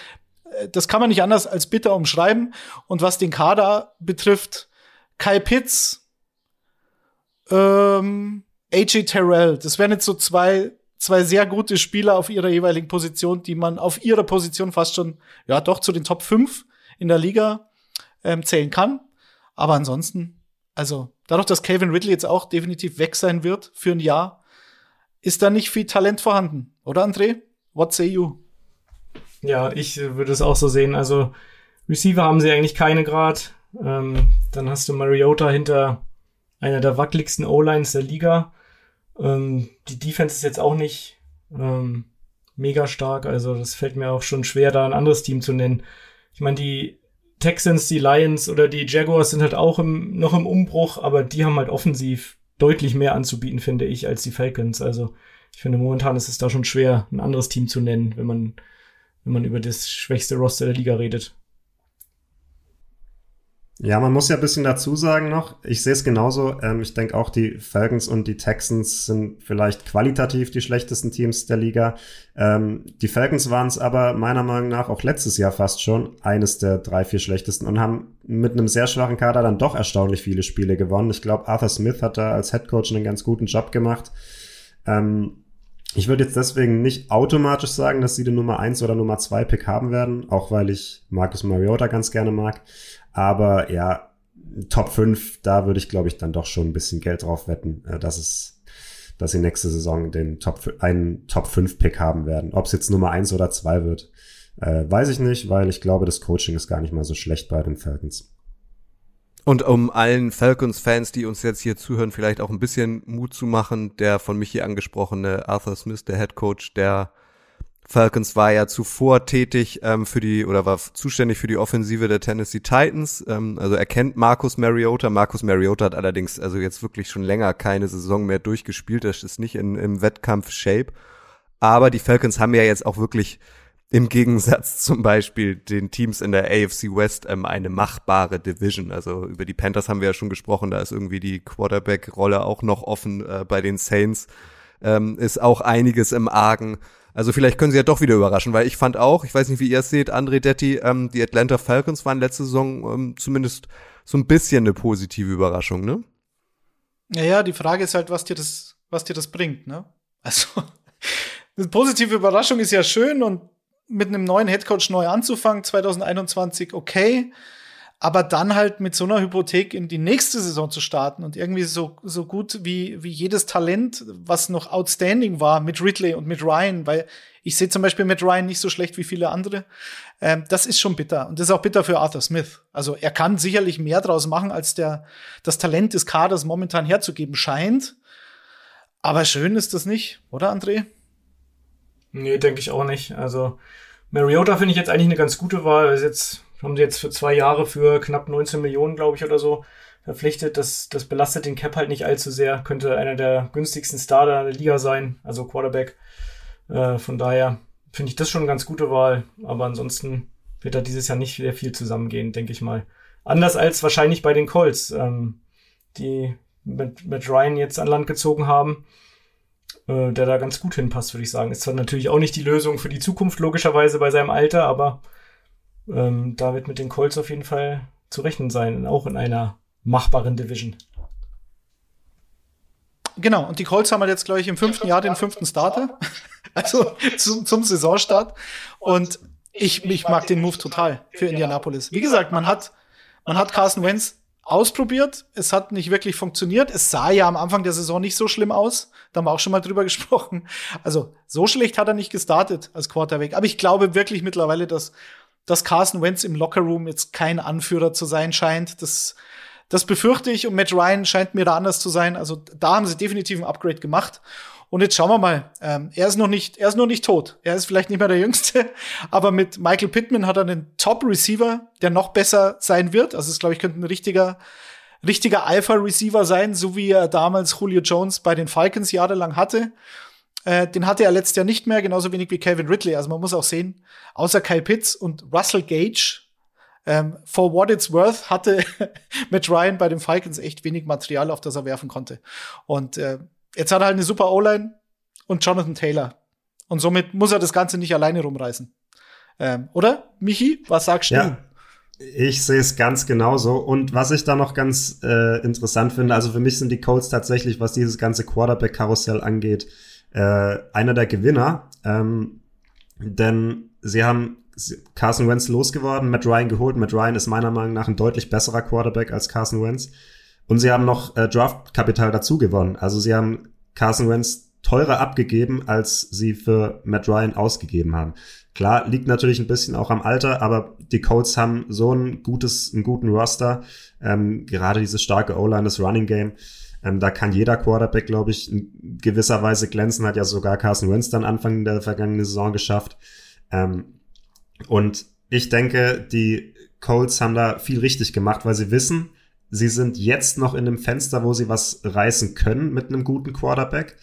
Speaker 5: äh, das kann man nicht anders als bitter umschreiben. Und was den Kader betrifft, Kyle Pitts, ähm, AJ Terrell, das wären jetzt so zwei zwei sehr gute Spieler auf ihrer jeweiligen Position, die man auf ihrer Position fast schon, ja, doch zu den Top 5 in der Liga ähm, zählen kann. Aber ansonsten, also dadurch, dass Calvin Ridley jetzt auch definitiv weg sein wird für ein Jahr, ist da nicht viel Talent vorhanden, oder André? What say you?
Speaker 7: Ja, ich würde es auch so sehen. Also Receiver haben sie eigentlich keine Grad. Ähm, dann hast du Mariota hinter einer der wackeligsten O-Lines der Liga. Ähm, die Defense ist jetzt auch nicht ähm, mega stark, also das fällt mir auch schon schwer, da ein anderes Team zu nennen. Ich meine, die Texans, die Lions oder die Jaguars sind halt auch im, noch im Umbruch, aber die haben halt offensiv deutlich mehr anzubieten, finde ich, als die Falcons. Also ich finde, momentan ist es da schon schwer, ein anderes Team zu nennen, wenn man, wenn man über das schwächste Roster der Liga redet.
Speaker 6: Ja, man muss ja ein bisschen dazu sagen noch, ich sehe es genauso. Ähm, ich denke auch, die Falcons und die Texans sind vielleicht qualitativ die schlechtesten Teams der Liga. Ähm, die Falcons waren es aber meiner Meinung nach auch letztes Jahr fast schon eines der drei, vier schlechtesten und haben mit einem sehr schwachen Kader dann doch erstaunlich viele Spiele gewonnen. Ich glaube, Arthur Smith hat da als Head Coach einen ganz guten Job gemacht. Ähm, ich würde jetzt deswegen nicht automatisch sagen, dass sie den Nummer eins oder Nummer zwei Pick haben werden, auch weil ich Marcus Mariota ganz gerne mag. Aber ja, Top 5, da würde ich, glaube ich, dann doch schon ein bisschen Geld drauf wetten, äh, dass es, dass sie nächste Saison den Top, einen Top 5 Pick haben werden. Ob es jetzt Nummer 1 oder 2 wird, äh, weiß ich nicht, weil ich glaube, das Coaching ist gar nicht mal so schlecht bei den Falcons.
Speaker 4: Und um allen Falcons-Fans, die uns jetzt hier zuhören, vielleicht auch ein bisschen Mut zu machen, der von mich hier angesprochene Arthur Smith, der Head Coach, der Falcons war ja zuvor tätig ähm, für die oder war zuständig für die Offensive der Tennessee Titans. Ähm, also er kennt Marcus Mariota. Marcus Mariota hat allerdings also jetzt wirklich schon länger keine Saison mehr durchgespielt. Das ist nicht in, im Wettkampf-Shape. Aber die Falcons haben ja jetzt auch wirklich im Gegensatz zum Beispiel den Teams in der AFC West ähm, eine machbare Division. Also über die Panthers haben wir ja schon gesprochen. Da ist irgendwie die Quarterback-Rolle auch noch offen äh, bei den Saints. Ähm, ist auch einiges im Argen. Also vielleicht können sie ja doch wieder überraschen, weil ich fand auch, ich weiß nicht, wie ihr es seht, André Detti, ähm, die Atlanta Falcons waren letzte Saison ähm, zumindest so ein bisschen eine positive Überraschung, ne?
Speaker 5: Naja, die Frage ist halt, was dir das, was dir das bringt, ne? Also, eine positive Überraschung ist ja schön und mit einem neuen Headcoach neu anzufangen, 2021, okay aber dann halt mit so einer Hypothek in die nächste Saison zu starten und irgendwie so, so gut wie, wie jedes Talent, was noch outstanding war mit Ridley und mit Ryan, weil ich sehe zum Beispiel mit Ryan nicht so schlecht wie viele andere. Ähm, das ist schon bitter. Und das ist auch bitter für Arthur Smith. Also er kann sicherlich mehr draus machen, als der, das Talent des Kaders momentan herzugeben scheint. Aber schön ist das nicht, oder André?
Speaker 7: Nee, denke ich auch nicht. Also Mariota finde ich jetzt eigentlich eine ganz gute Wahl. Ist jetzt haben sie jetzt für zwei Jahre für knapp 19 Millionen, glaube ich, oder so verpflichtet. Das, das belastet den Cap halt nicht allzu sehr. Könnte einer der günstigsten Starter der Liga sein, also Quarterback. Äh, von daher finde ich das schon eine ganz gute Wahl. Aber ansonsten wird da dieses Jahr nicht sehr viel zusammengehen, denke ich mal. Anders als wahrscheinlich bei den Colts, ähm, die mit, mit Ryan jetzt an Land gezogen haben, äh, der da ganz gut hinpasst, würde ich sagen. Ist zwar natürlich auch nicht die Lösung für die Zukunft, logischerweise bei seinem Alter, aber ähm, da wird mit den Colts auf jeden Fall zu rechnen sein, auch in einer machbaren Division.
Speaker 5: Genau, und die Colts haben halt jetzt, glaube ich, im fünften Jahr den fünften Starter. also zum, zum Saisonstart. Und ich, ich mag den Move total für Indianapolis. Wie gesagt, man hat, man hat Carson Wentz ausprobiert. Es hat nicht wirklich funktioniert. Es sah ja am Anfang der Saison nicht so schlimm aus. Da haben wir auch schon mal drüber gesprochen. Also so schlecht hat er nicht gestartet als Quarterback. Aber ich glaube wirklich mittlerweile, dass dass Carson Wentz im Lockerroom jetzt kein Anführer zu sein scheint. Das, das befürchte ich und Matt Ryan scheint mir da anders zu sein. Also da haben sie definitiv ein Upgrade gemacht. Und jetzt schauen wir mal. Ähm, er ist noch nicht, er ist noch nicht tot. Er ist vielleicht nicht mehr der Jüngste, aber mit Michael Pittman hat er einen Top-Receiver, der noch besser sein wird. Also es glaube ich könnte ein richtiger, richtiger Alpha-Receiver sein, so wie er damals Julio Jones bei den Falcons jahrelang hatte. Äh, den hatte er letztes Jahr nicht mehr, genauso wenig wie Kevin Ridley. Also man muss auch sehen, außer Kyle Pitts und Russell Gage, ähm, for what it's worth, hatte Matt Ryan bei den Falcons echt wenig Material, auf das er werfen konnte. Und äh, jetzt hat er halt eine super O-Line und Jonathan Taylor. Und somit muss er das Ganze nicht alleine rumreißen. Ähm, oder, Michi, was sagst du?
Speaker 6: Ja. Ich sehe es ganz genauso. Und was ich da noch ganz äh, interessant finde, also für mich sind die Colts tatsächlich, was dieses ganze Quarterback-Karussell angeht, äh, einer der Gewinner, ähm, denn sie haben Carson Wentz losgeworden, Matt Ryan geholt. Matt Ryan ist meiner Meinung nach ein deutlich besserer Quarterback als Carson Wentz. Und sie haben noch äh, Draftkapital dazu gewonnen. Also sie haben Carson Wentz teurer abgegeben, als sie für Matt Ryan ausgegeben haben. Klar, liegt natürlich ein bisschen auch am Alter, aber die Colts haben so ein gutes, einen guten Roster. Ähm, gerade dieses starke O-Line, das Running Game. Ähm, da kann jeder Quarterback, glaube ich, in gewisser Weise glänzen. Hat ja sogar Carson Wentz dann Anfang der vergangenen Saison geschafft. Ähm, und ich denke, die Colts haben da viel richtig gemacht, weil sie wissen, sie sind jetzt noch in einem Fenster, wo sie was reißen können mit einem guten Quarterback.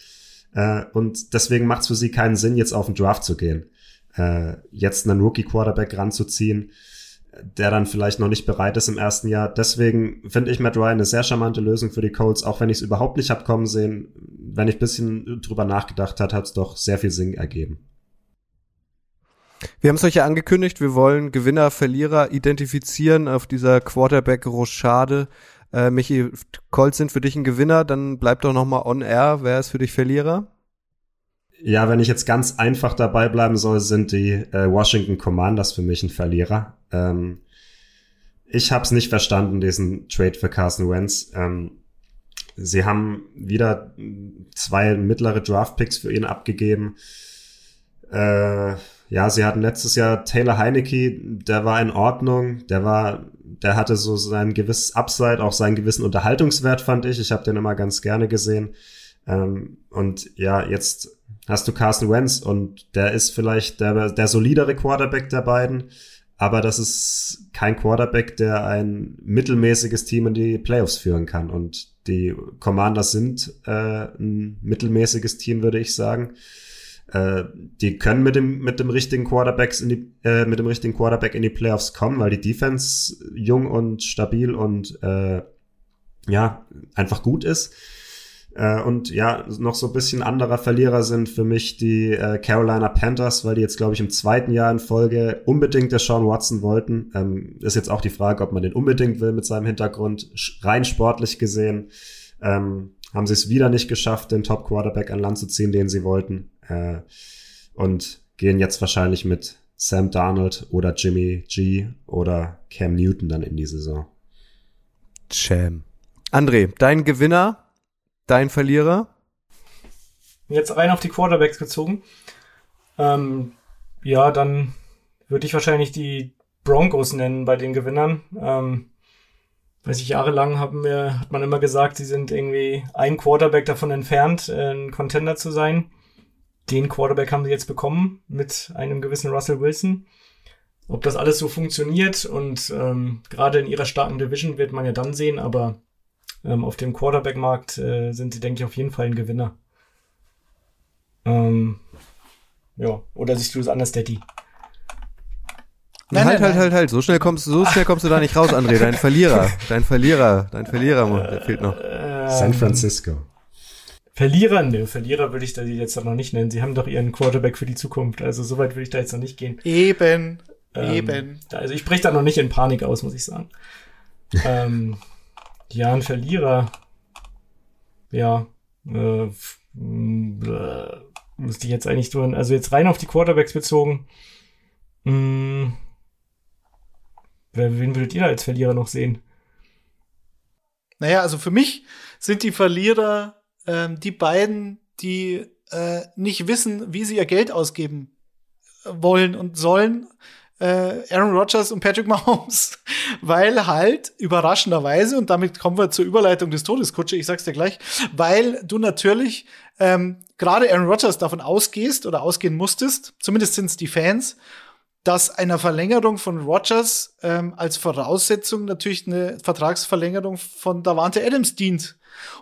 Speaker 6: Äh, und deswegen macht es für sie keinen Sinn, jetzt auf den Draft zu gehen. Äh, jetzt einen Rookie-Quarterback ranzuziehen der dann vielleicht noch nicht bereit ist im ersten Jahr. Deswegen finde ich Matt Ryan eine sehr charmante Lösung für die Colts, auch wenn ich es überhaupt nicht hab kommen sehen. Wenn ich bisschen drüber nachgedacht hat, hat es doch sehr viel Sinn ergeben.
Speaker 4: Wir haben es euch ja angekündigt, wir wollen Gewinner, Verlierer identifizieren auf dieser Quarterback-Rochade. Äh, Michi, Colts sind für dich ein Gewinner, dann bleib doch noch mal on air. Wer ist für dich Verlierer?
Speaker 6: Ja, wenn ich jetzt ganz einfach dabei bleiben soll, sind die äh, Washington Commanders für mich ein Verlierer. Ähm, ich habe es nicht verstanden, diesen Trade für Carson Wentz. Ähm, sie haben wieder zwei mittlere Draft-Picks für ihn abgegeben. Äh, ja, sie hatten letztes Jahr Taylor Heineke, der war in Ordnung, der war, der hatte so sein gewisses Upside, auch seinen gewissen Unterhaltungswert, fand ich. Ich habe den immer ganz gerne gesehen. Ähm, und ja, jetzt hast du Carson Wentz und der ist vielleicht der, der solidere Quarterback der beiden, aber das ist kein Quarterback, der ein mittelmäßiges Team in die Playoffs führen kann. Und die Commanders sind äh, ein mittelmäßiges Team, würde ich sagen. Äh, die können mit dem mit dem richtigen Quarterbacks in die äh, mit dem richtigen Quarterback in die Playoffs kommen, weil die Defense jung und stabil und äh, ja einfach gut ist. Äh, und ja, noch so ein bisschen anderer Verlierer sind für mich die äh, Carolina Panthers, weil die jetzt, glaube ich, im zweiten Jahr in Folge unbedingt der Sean Watson wollten. Ähm, ist jetzt auch die Frage, ob man den unbedingt will mit seinem Hintergrund. Rein sportlich gesehen ähm, haben sie es wieder nicht geschafft, den Top Quarterback an Land zu ziehen, den sie wollten. Äh, und gehen jetzt wahrscheinlich mit Sam Darnold oder Jimmy G oder Cam Newton dann in die Saison.
Speaker 4: Cham. André, dein Gewinner Dein Verlierer?
Speaker 7: Jetzt rein auf die Quarterbacks gezogen. Ähm, ja, dann würde ich wahrscheinlich die Broncos nennen bei den Gewinnern. Ähm, weiß ich, jahrelang haben wir, hat man immer gesagt, sie sind irgendwie ein Quarterback davon entfernt, äh, ein Contender zu sein. Den Quarterback haben sie jetzt bekommen mit einem gewissen Russell Wilson. Ob das alles so funktioniert und ähm, gerade in ihrer starken Division wird man ja dann sehen, aber ähm, auf dem Quarterback-Markt äh, sind sie, denke ich, auf jeden Fall ein Gewinner. Ähm, ja, oder siehst du es anders, Daddy?
Speaker 4: Nein, halt, nein, halt, halt, halt. So schnell kommst, so schnell kommst du da nicht raus, André. Dein Verlierer, dein Verlierer, dein Verlierer, der fehlt noch.
Speaker 6: Ähm, San Francisco.
Speaker 7: Verlierer, ne, Verlierer würde ich da jetzt noch nicht nennen. Sie haben doch ihren Quarterback für die Zukunft. Also so weit würde ich da jetzt noch nicht gehen.
Speaker 5: Eben, ähm, eben.
Speaker 7: Also ich breche da noch nicht in Panik aus, muss ich sagen. ähm, ja, ein Verlierer. Ja, äh, müsste ich jetzt eigentlich tun. Also jetzt rein auf die Quarterbacks bezogen. Mh, hm, wen würdet ihr da als Verlierer noch sehen?
Speaker 5: Naja, also für mich sind die Verlierer ähm, die beiden, die äh, nicht wissen, wie sie ihr Geld ausgeben wollen und sollen äh, Aaron Rodgers und Patrick Mahomes, weil halt überraschenderweise, und damit kommen wir zur Überleitung des Todeskutsche, ich sag's dir gleich, weil du natürlich ähm, gerade Aaron Rodgers davon ausgehst oder ausgehen musstest, zumindest sind's die Fans, dass einer Verlängerung von Rodgers ähm, als Voraussetzung natürlich eine Vertragsverlängerung von Davante Adams dient.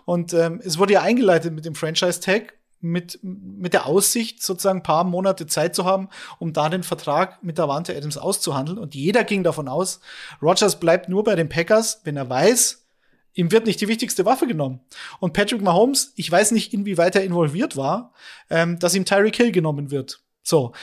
Speaker 5: Und ähm, es wurde ja eingeleitet mit dem Franchise-Tag mit, mit der Aussicht, sozusagen ein paar Monate Zeit zu haben, um da den Vertrag mit Davante Adams auszuhandeln. Und jeder ging davon aus, Rogers bleibt nur bei den Packers, wenn er weiß, ihm wird nicht die wichtigste Waffe genommen. Und Patrick Mahomes, ich weiß nicht, inwieweit er involviert war, ähm, dass ihm Tyreek Hill genommen wird. So.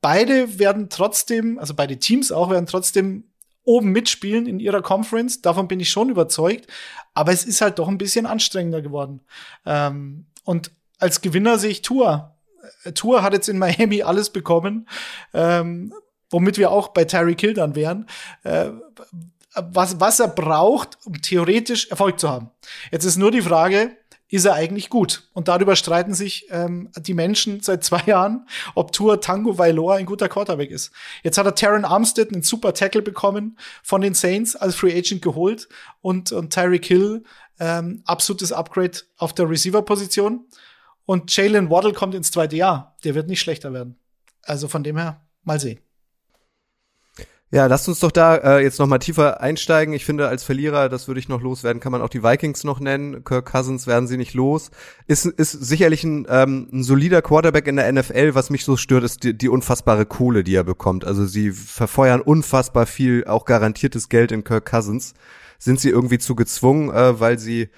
Speaker 5: Beide werden trotzdem, also beide Teams auch, werden trotzdem oben mitspielen in ihrer Conference. Davon bin ich schon überzeugt. Aber es ist halt doch ein bisschen anstrengender geworden. Ähm, und als Gewinner sehe ich Tour. Äh, Tour hat jetzt in Miami alles bekommen, ähm, womit wir auch bei Terry Kill dann wären. Äh, was, was er braucht, um theoretisch Erfolg zu haben. Jetzt ist nur die Frage, ist er eigentlich gut? Und darüber streiten sich ähm, die Menschen seit zwei Jahren, ob Tour Tango Vailoa ein guter Quarterback ist. Jetzt hat er Taron Armstead einen super Tackle bekommen von den Saints als Free Agent geholt und, und Tyreek Hill ähm, absolutes Upgrade auf der Receiver-Position. Und Jalen Waddle kommt ins zweite Jahr. Der wird nicht schlechter werden. Also von dem her, mal sehen.
Speaker 4: Ja, lasst uns doch da äh, jetzt noch mal tiefer einsteigen. Ich finde, als Verlierer, das würde ich noch loswerden, kann man auch die Vikings noch nennen. Kirk Cousins werden sie nicht los. Ist, ist sicherlich ein, ähm, ein solider Quarterback in der NFL. Was mich so stört, ist die, die unfassbare Kohle, die er bekommt. Also sie verfeuern unfassbar viel, auch garantiertes Geld in Kirk Cousins. Sind sie irgendwie zu gezwungen, äh, weil sie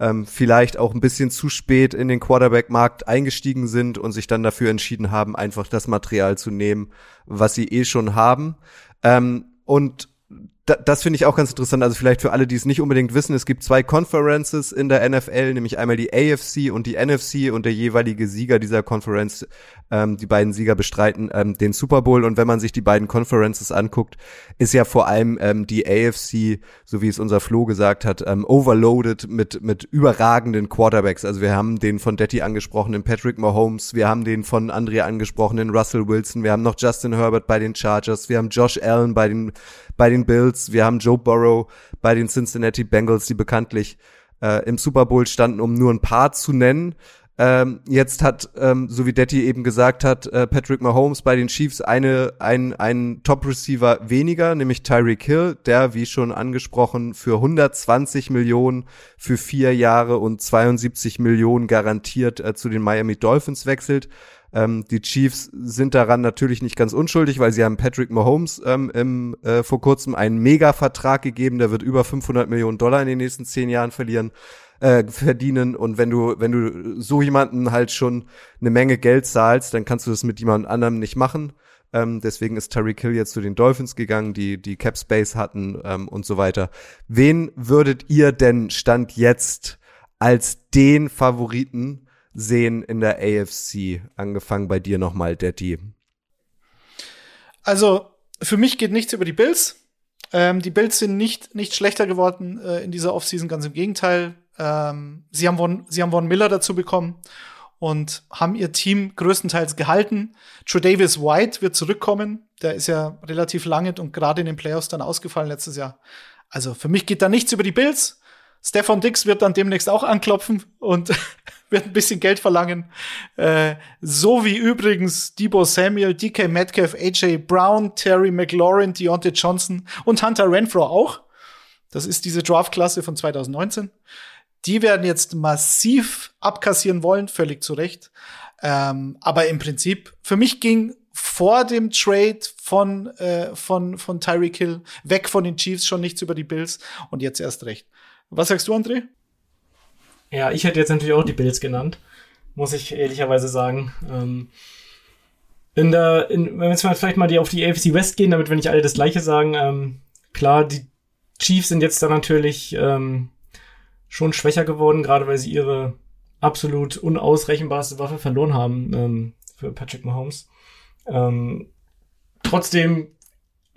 Speaker 4: ähm, vielleicht auch ein bisschen zu spät in den Quarterback-Markt eingestiegen sind und sich dann dafür entschieden haben, einfach das Material zu nehmen, was sie eh schon haben. Ähm, und da, das finde ich auch ganz interessant. Also vielleicht für alle, die es nicht unbedingt wissen, es gibt zwei Conferences in der NFL, nämlich einmal die AFC und die NFC und der jeweilige Sieger dieser Conference, ähm, die beiden Sieger bestreiten ähm, den Super Bowl. Und wenn man sich die beiden Conferences anguckt, ist ja vor allem ähm, die AFC, so wie es unser Flo gesagt hat, ähm, overloaded mit mit überragenden Quarterbacks. Also wir haben den von Detti angesprochenen Patrick Mahomes, wir haben den von Andrea angesprochenen Russell Wilson, wir haben noch Justin Herbert bei den Chargers, wir haben Josh Allen bei den bei den Bills, wir haben Joe Burrow bei den Cincinnati Bengals, die bekanntlich äh, im Super Bowl standen, um nur ein paar zu nennen. Ähm, jetzt hat, ähm, so wie Detti eben gesagt hat, äh, Patrick Mahomes bei den Chiefs eine, ein, ein Top-Receiver weniger, nämlich Tyreek Hill, der, wie schon angesprochen, für 120 Millionen für vier Jahre und 72 Millionen garantiert äh, zu den Miami Dolphins wechselt. Ähm, die Chiefs sind daran natürlich nicht ganz unschuldig, weil sie haben Patrick Mahomes ähm, im, äh, vor kurzem einen Mega-Vertrag gegeben, der wird über 500 Millionen Dollar in den nächsten zehn Jahren verlieren äh, verdienen und wenn du wenn du so jemanden halt schon eine Menge Geld zahlst, dann kannst du das mit jemand anderem nicht machen. Ähm, deswegen ist Tyreek Hill jetzt zu den Dolphins gegangen, die die Cap Space hatten ähm, und so weiter. Wen würdet ihr denn stand jetzt als den Favoriten sehen in der AFC? Angefangen bei dir nochmal, Detti.
Speaker 5: Also, für mich geht nichts über die Bills. Ähm, die Bills sind nicht, nicht schlechter geworden äh, in dieser Offseason, ganz im Gegenteil. Ähm, sie, haben Von, sie haben Von Miller dazu bekommen und haben ihr Team größtenteils gehalten. True Davis White wird zurückkommen. Der ist ja relativ lange und gerade in den Playoffs dann ausgefallen letztes Jahr. Also für mich geht da nichts über die Bills. Stefan Dix wird dann demnächst auch anklopfen und wird ein bisschen Geld verlangen. Äh, so wie übrigens Debo Samuel, DK Metcalf, AJ Brown, Terry McLaurin, Deontay Johnson und Hunter Renfro auch. Das ist diese Draft-Klasse von 2019. Die werden jetzt massiv abkassieren wollen, völlig zu Recht. Ähm, aber im Prinzip, für mich ging vor dem Trade von, äh, von, von Tyreek Hill weg von den Chiefs schon nichts über die Bills und jetzt erst recht. Was sagst du, André?
Speaker 7: Ja, ich hätte jetzt natürlich auch die Bills genannt, muss ich ehrlicherweise sagen. Ähm, in der, in, wenn wir jetzt mal vielleicht mal die auf die AFC West gehen, damit wir nicht alle das Gleiche sagen, ähm, klar, die Chiefs sind jetzt da natürlich ähm, schon schwächer geworden, gerade weil sie ihre absolut unausrechenbarste Waffe verloren haben ähm, für Patrick Mahomes. Ähm, trotzdem,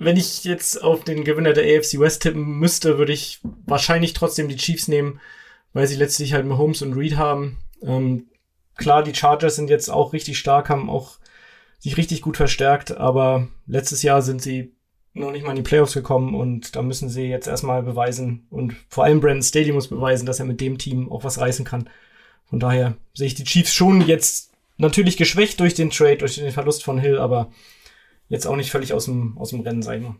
Speaker 7: wenn ich jetzt auf den Gewinner der AFC West tippen müsste, würde ich wahrscheinlich trotzdem die Chiefs nehmen, weil sie letztlich halt Mahomes und Reed haben. Ähm, klar, die Chargers sind jetzt auch richtig stark, haben auch sich richtig gut verstärkt, aber letztes Jahr sind sie noch nicht mal in die Playoffs gekommen und da müssen sie jetzt erstmal beweisen und vor allem Brandon Staley muss beweisen, dass er mit dem Team auch was reißen kann. Von daher sehe ich die Chiefs schon jetzt natürlich geschwächt durch den Trade, durch den Verlust von Hill, aber jetzt auch nicht völlig aus dem, aus dem Rennen, mal.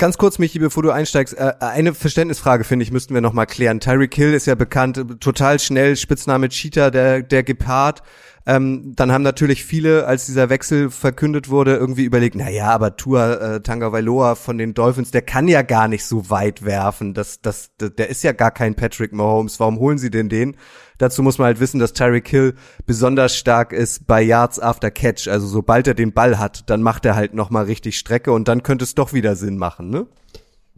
Speaker 4: Ganz kurz, Michi, bevor du einsteigst, äh, eine Verständnisfrage, finde ich, müssten wir noch mal klären. Tyreek Hill ist ja bekannt, total schnell, Spitzname Cheetah, der, der Gepard. Ähm, dann haben natürlich viele, als dieser Wechsel verkündet wurde, irgendwie überlegt, na ja, aber Tua äh, Tagovailoa von den Dolphins, der kann ja gar nicht so weit werfen. Das, das, der ist ja gar kein Patrick Mahomes. Warum holen sie denn den? Dazu muss man halt wissen, dass Tyreek Hill besonders stark ist bei Yards after Catch. Also sobald er den Ball hat, dann macht er halt noch mal richtig Strecke und dann könnte es doch wieder Sinn machen, ne?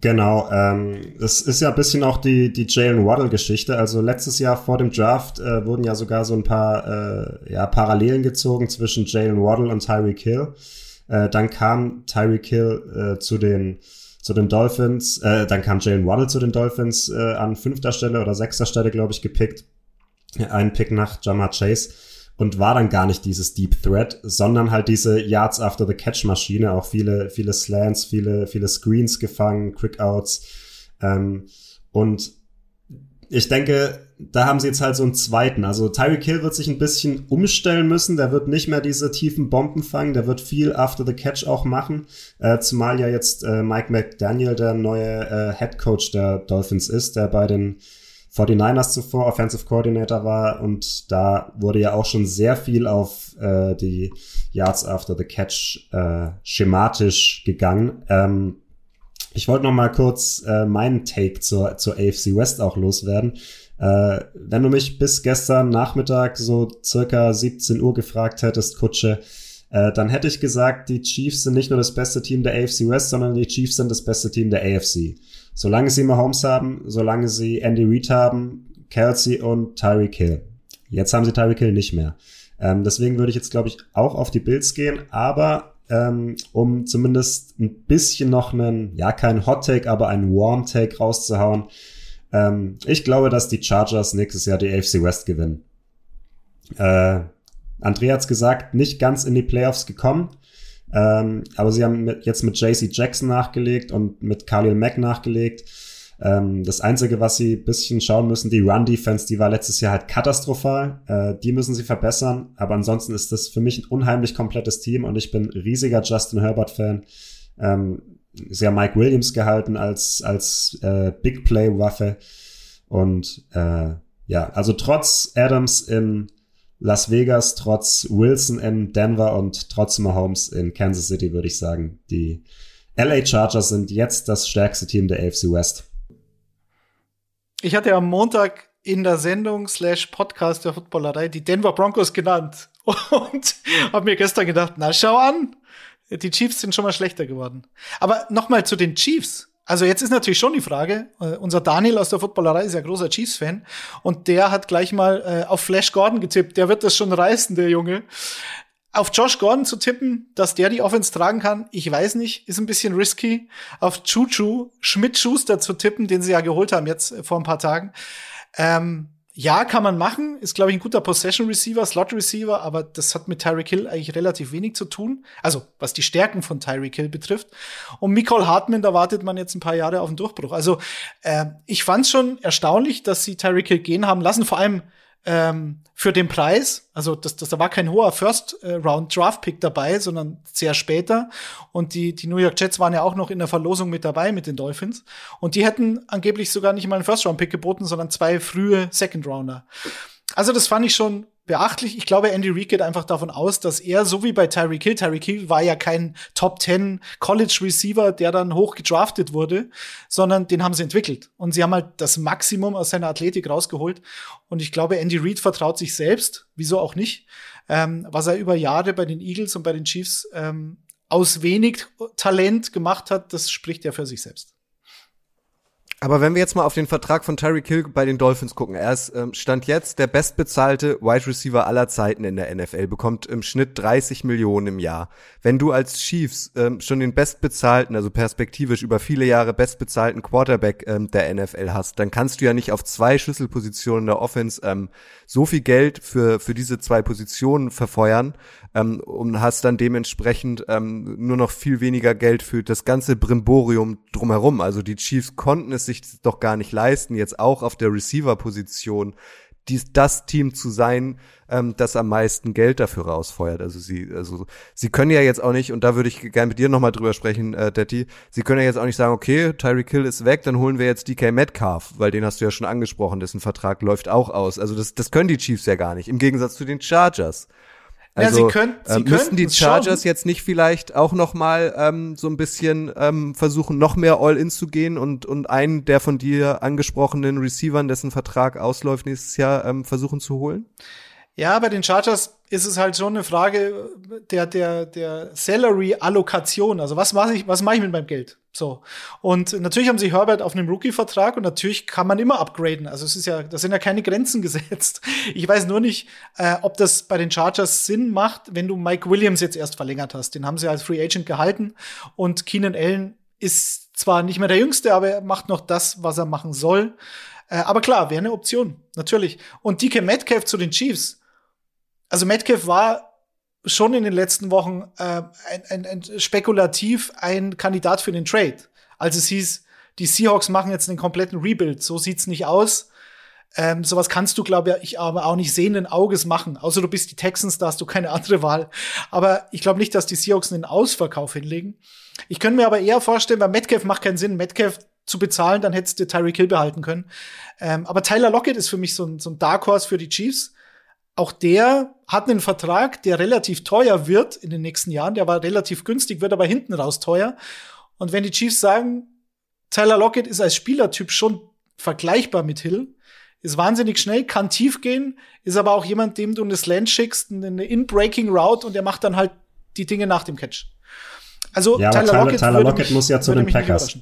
Speaker 6: Genau, ähm, es ist ja ein bisschen auch die, die Jalen Waddle-Geschichte. Also letztes Jahr vor dem Draft äh, wurden ja sogar so ein paar äh, ja, Parallelen gezogen zwischen Jalen Waddle und Tyreek Hill. Äh, dann kam Tyreek Hill äh, zu den zu den Dolphins, äh, dann kam Jalen Waddle zu den Dolphins äh, an fünfter Stelle oder sechster Stelle, glaube ich, gepickt. Ein Pick nach Jamar Chase und war dann gar nicht dieses Deep Threat, sondern halt diese Yards after the Catch Maschine, auch viele, viele Slants, viele, viele Screens gefangen, Quickouts. Ähm, und ich denke, da haben sie jetzt halt so einen zweiten. Also Tyreek Hill wird sich ein bisschen umstellen müssen. Der wird nicht mehr diese tiefen Bomben fangen. Der wird viel after the catch auch machen. Äh, zumal ja jetzt äh, Mike McDaniel der neue äh, Head Coach der Dolphins ist, der bei den 49ers zuvor Offensive Coordinator war und da wurde ja auch schon sehr viel auf äh, die Yards after the Catch äh, schematisch gegangen. Ähm, ich wollte noch mal kurz äh, meinen Take zur, zur AFC West auch loswerden. Äh, wenn du mich bis gestern Nachmittag so circa 17 Uhr gefragt hättest, Kutsche, äh, dann hätte ich gesagt, die Chiefs sind nicht nur das beste Team der AFC West, sondern die Chiefs sind das beste Team der AFC. Solange sie Mahomes haben, solange sie Andy Reid haben, Kelsey und Tyreek Hill. Jetzt haben sie Tyreek Hill nicht mehr. Ähm, deswegen würde ich jetzt, glaube ich, auch auf die Bills gehen, aber ähm, um zumindest ein bisschen noch einen, ja, kein Hot Take, aber einen Warm Take rauszuhauen. Ähm, ich glaube, dass die Chargers nächstes Jahr die AFC West gewinnen. Äh, Andrea hat's gesagt, nicht ganz in die Playoffs gekommen. Ähm, aber sie haben mit, jetzt mit JC Jackson nachgelegt und mit Khalil Mack nachgelegt. Ähm, das Einzige, was sie bisschen schauen müssen, die Run-Defense, die war letztes Jahr halt katastrophal. Äh, die müssen sie verbessern. Aber ansonsten ist das für mich ein unheimlich komplettes Team und ich bin riesiger Justin Herbert-Fan. Ähm, sie haben Mike Williams gehalten als, als äh, Big Play-Waffe. Und äh, ja, also trotz Adams in Las Vegas, trotz Wilson in Denver und trotz Mahomes in Kansas City, würde ich sagen, die LA Chargers sind jetzt das stärkste Team der AFC West.
Speaker 5: Ich hatte am Montag in der Sendung slash Podcast der Footballerei die Denver Broncos genannt und habe mir gestern gedacht, na schau an, die Chiefs sind schon mal schlechter geworden. Aber nochmal zu den Chiefs. Also jetzt ist natürlich schon die Frage, äh, unser Daniel aus der Footballerei ist ja großer Chiefs-Fan und der hat gleich mal äh, auf Flash Gordon getippt. Der wird das schon reißen, der Junge. Auf Josh Gordon zu tippen, dass der die Offense tragen kann, ich weiß nicht, ist ein bisschen risky. Auf Chuchu Schmidt-Schuster zu tippen, den sie ja geholt haben jetzt äh, vor ein paar Tagen, ähm, ja, kann man machen. Ist, glaube ich, ein guter Possession Receiver, Slot Receiver, aber das hat mit Tyreek Hill eigentlich relativ wenig zu tun. Also, was die Stärken von Tyreek Hill betrifft. Und Nicole Hartman, da wartet man jetzt ein paar Jahre auf den Durchbruch. Also, äh, ich fand es schon erstaunlich, dass sie Tyreek Hill gehen haben lassen. Vor allem, ähm, für den Preis. Also das, das, da war kein hoher First-Round-Draft-Pick dabei, sondern sehr später. Und die, die New York Jets waren ja auch noch in der Verlosung mit dabei mit den Dolphins. Und die hätten angeblich sogar nicht mal einen First-Round-Pick geboten, sondern zwei frühe Second-Rounder. Also das fand ich schon beachtlich. Ich glaube, Andy Reid geht einfach davon aus, dass er, so wie bei Tyreek Hill, Tyreek Hill war ja kein Top 10 College Receiver, der dann hoch gedraftet wurde, sondern den haben sie entwickelt. Und sie haben halt das Maximum aus seiner Athletik rausgeholt. Und ich glaube, Andy Reid vertraut sich selbst, wieso auch nicht, ähm, was er über Jahre bei den Eagles und bei den Chiefs ähm, aus wenig Talent gemacht hat, das spricht ja für sich selbst.
Speaker 4: Aber wenn wir jetzt mal auf den Vertrag von Tyreek Hill bei den Dolphins gucken, er ist ähm, stand jetzt der bestbezahlte Wide Receiver aller Zeiten in der NFL, bekommt im Schnitt 30 Millionen im Jahr. Wenn du als Chiefs ähm, schon den bestbezahlten, also perspektivisch über viele Jahre bestbezahlten Quarterback ähm, der NFL hast, dann kannst du ja nicht auf zwei Schlüsselpositionen der Offense ähm, so viel Geld für für diese zwei Positionen verfeuern ähm, und hast dann dementsprechend ähm, nur noch viel weniger Geld für das ganze Brimborium drumherum. Also die Chiefs konnten es sich doch gar nicht leisten, jetzt auch auf der Receiver-Position dies, das Team zu sein, ähm, das am meisten Geld dafür rausfeuert. Also sie, also sie können ja jetzt auch nicht, und da würde ich gerne mit dir nochmal drüber sprechen, äh, Detti, sie können ja jetzt auch nicht sagen, okay, Tyreek Hill ist weg, dann holen wir jetzt DK Metcalf, weil den hast du ja schon angesprochen, dessen Vertrag läuft auch aus. Also das, das können die Chiefs ja gar nicht, im Gegensatz zu den Chargers. Also, ja, sie können, sie äh, müssten die Chargers schon. jetzt nicht vielleicht auch noch mal ähm, so ein bisschen ähm, versuchen, noch mehr All-In zu gehen und und einen der von dir angesprochenen Receivern, dessen Vertrag ausläuft nächstes Jahr, ähm, versuchen zu holen?
Speaker 5: Ja, bei den Chargers ist es halt schon eine Frage der der der Salary-Allokation. Also was mache ich was mache ich mit meinem Geld? So. Und natürlich haben sie Herbert auf einem Rookie-Vertrag und natürlich kann man immer upgraden. Also es ist ja, da sind ja keine Grenzen gesetzt. Ich weiß nur nicht, äh, ob das bei den Chargers Sinn macht, wenn du Mike Williams jetzt erst verlängert hast. Den haben sie als Free Agent gehalten und Keenan Allen ist zwar nicht mehr der Jüngste, aber er macht noch das, was er machen soll. Äh, aber klar, wäre eine Option, natürlich. Und DK Metcalf zu den Chiefs. Also Metcalf war schon in den letzten Wochen äh, ein, ein, ein spekulativ ein Kandidat für den Trade. Als es hieß, die Seahawks machen jetzt einen kompletten Rebuild. So sieht's nicht aus. Ähm, sowas kannst du, glaube ich, aber auch nicht sehenden Auges machen. Außer du bist die Texans, da hast du keine andere Wahl. Aber ich glaube nicht, dass die Seahawks einen Ausverkauf hinlegen. Ich könnte mir aber eher vorstellen, weil Metcalf macht keinen Sinn, Metcalf zu bezahlen, dann hättest du Tyreek Hill behalten können. Ähm, aber Tyler Lockett ist für mich so ein, so ein Dark Horse für die Chiefs. Auch der hat einen Vertrag, der relativ teuer wird in den nächsten Jahren. Der war relativ günstig, wird aber hinten raus teuer. Und wenn die Chiefs sagen, Tyler Lockett ist als Spielertyp schon vergleichbar mit Hill, ist wahnsinnig schnell, kann tief gehen, ist aber auch jemand, dem du eine Slant schickst, eine In-Breaking Route und der macht dann halt die Dinge nach dem Catch. Also
Speaker 6: ja,
Speaker 5: Tyler,
Speaker 6: Tyler,
Speaker 5: Lockett,
Speaker 6: Tyler Lockett mich, muss ja zu den Packers.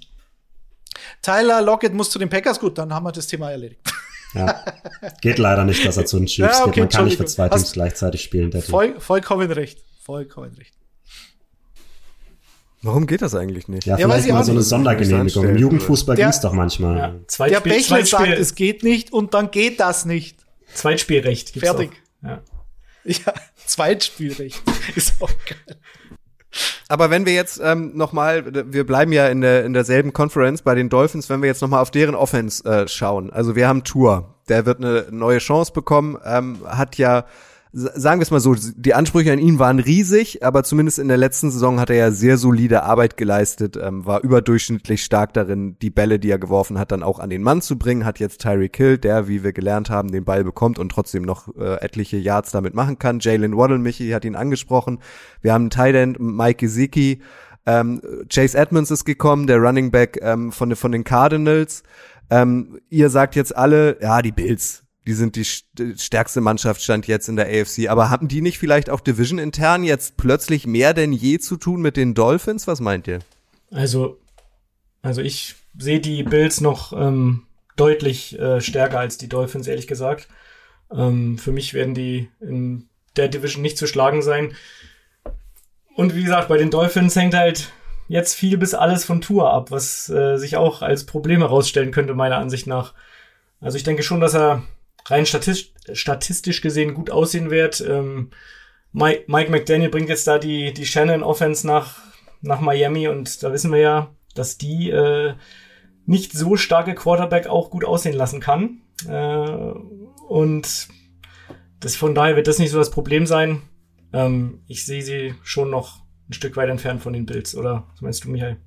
Speaker 5: Tyler Lockett muss zu den Packers, gut, dann haben wir das Thema erledigt.
Speaker 6: Ja. Geht leider nicht, dass er zu den Chiefs ja, okay, geht. Man kann nicht für zwei Teams gleichzeitig spielen.
Speaker 5: Voll, vollkommen recht. Vollkommen recht.
Speaker 4: Warum geht das eigentlich nicht?
Speaker 6: Ja, ja vielleicht mal so eine Sondergenehmigung. Im Jugendfußball ging es doch manchmal. Ja,
Speaker 5: der Bächle sagt, es geht nicht und dann geht das nicht.
Speaker 7: Zweitspielrecht
Speaker 5: gibt's Fertig. Auch. Ja. ja, Zweitspielrecht. Ist auch geil.
Speaker 4: Aber wenn wir jetzt ähm, noch mal, wir bleiben ja in, der, in derselben Conference bei den Dolphins, wenn wir jetzt noch mal auf deren Offense äh, schauen. Also wir haben Tour, der wird eine neue Chance bekommen, ähm, hat ja sagen wir es mal so, die Ansprüche an ihn waren riesig, aber zumindest in der letzten Saison hat er ja sehr solide Arbeit geleistet, ähm, war überdurchschnittlich stark darin, die Bälle, die er geworfen hat, dann auch an den Mann zu bringen, hat jetzt Tyreek Hill, der, wie wir gelernt haben, den Ball bekommt und trotzdem noch äh, etliche Yards damit machen kann. Jalen Waddle, Michi hat ihn angesprochen. Wir haben Tight End Mike Gesicki, ähm, Chase Edmonds ist gekommen, der Running Back ähm, von, von den Cardinals. Ähm, ihr sagt jetzt alle, ja, die Bills, die sind die stärkste Mannschaft stand jetzt in der AFC. Aber haben die nicht vielleicht auch Division intern jetzt plötzlich mehr denn je zu tun mit den Dolphins? Was meint ihr?
Speaker 7: Also, also ich sehe die Bills noch ähm, deutlich äh, stärker als die Dolphins, ehrlich gesagt. Ähm, für mich werden die in der Division nicht zu schlagen sein. Und wie gesagt, bei den Dolphins hängt halt jetzt viel bis alles von Tour ab, was äh, sich auch als Problem herausstellen könnte, meiner Ansicht nach. Also ich denke schon, dass er rein statistisch, statistisch gesehen gut aussehen wird. Ähm, Mike, Mike McDaniel bringt jetzt da die, die Shannon Offense nach, nach Miami und da wissen wir ja, dass die äh, nicht so starke Quarterback auch gut aussehen lassen kann. Äh, und das, von daher wird das nicht so das Problem sein. Ähm, ich sehe sie schon noch ein Stück weit entfernt von den Bills, oder was meinst du, Michael?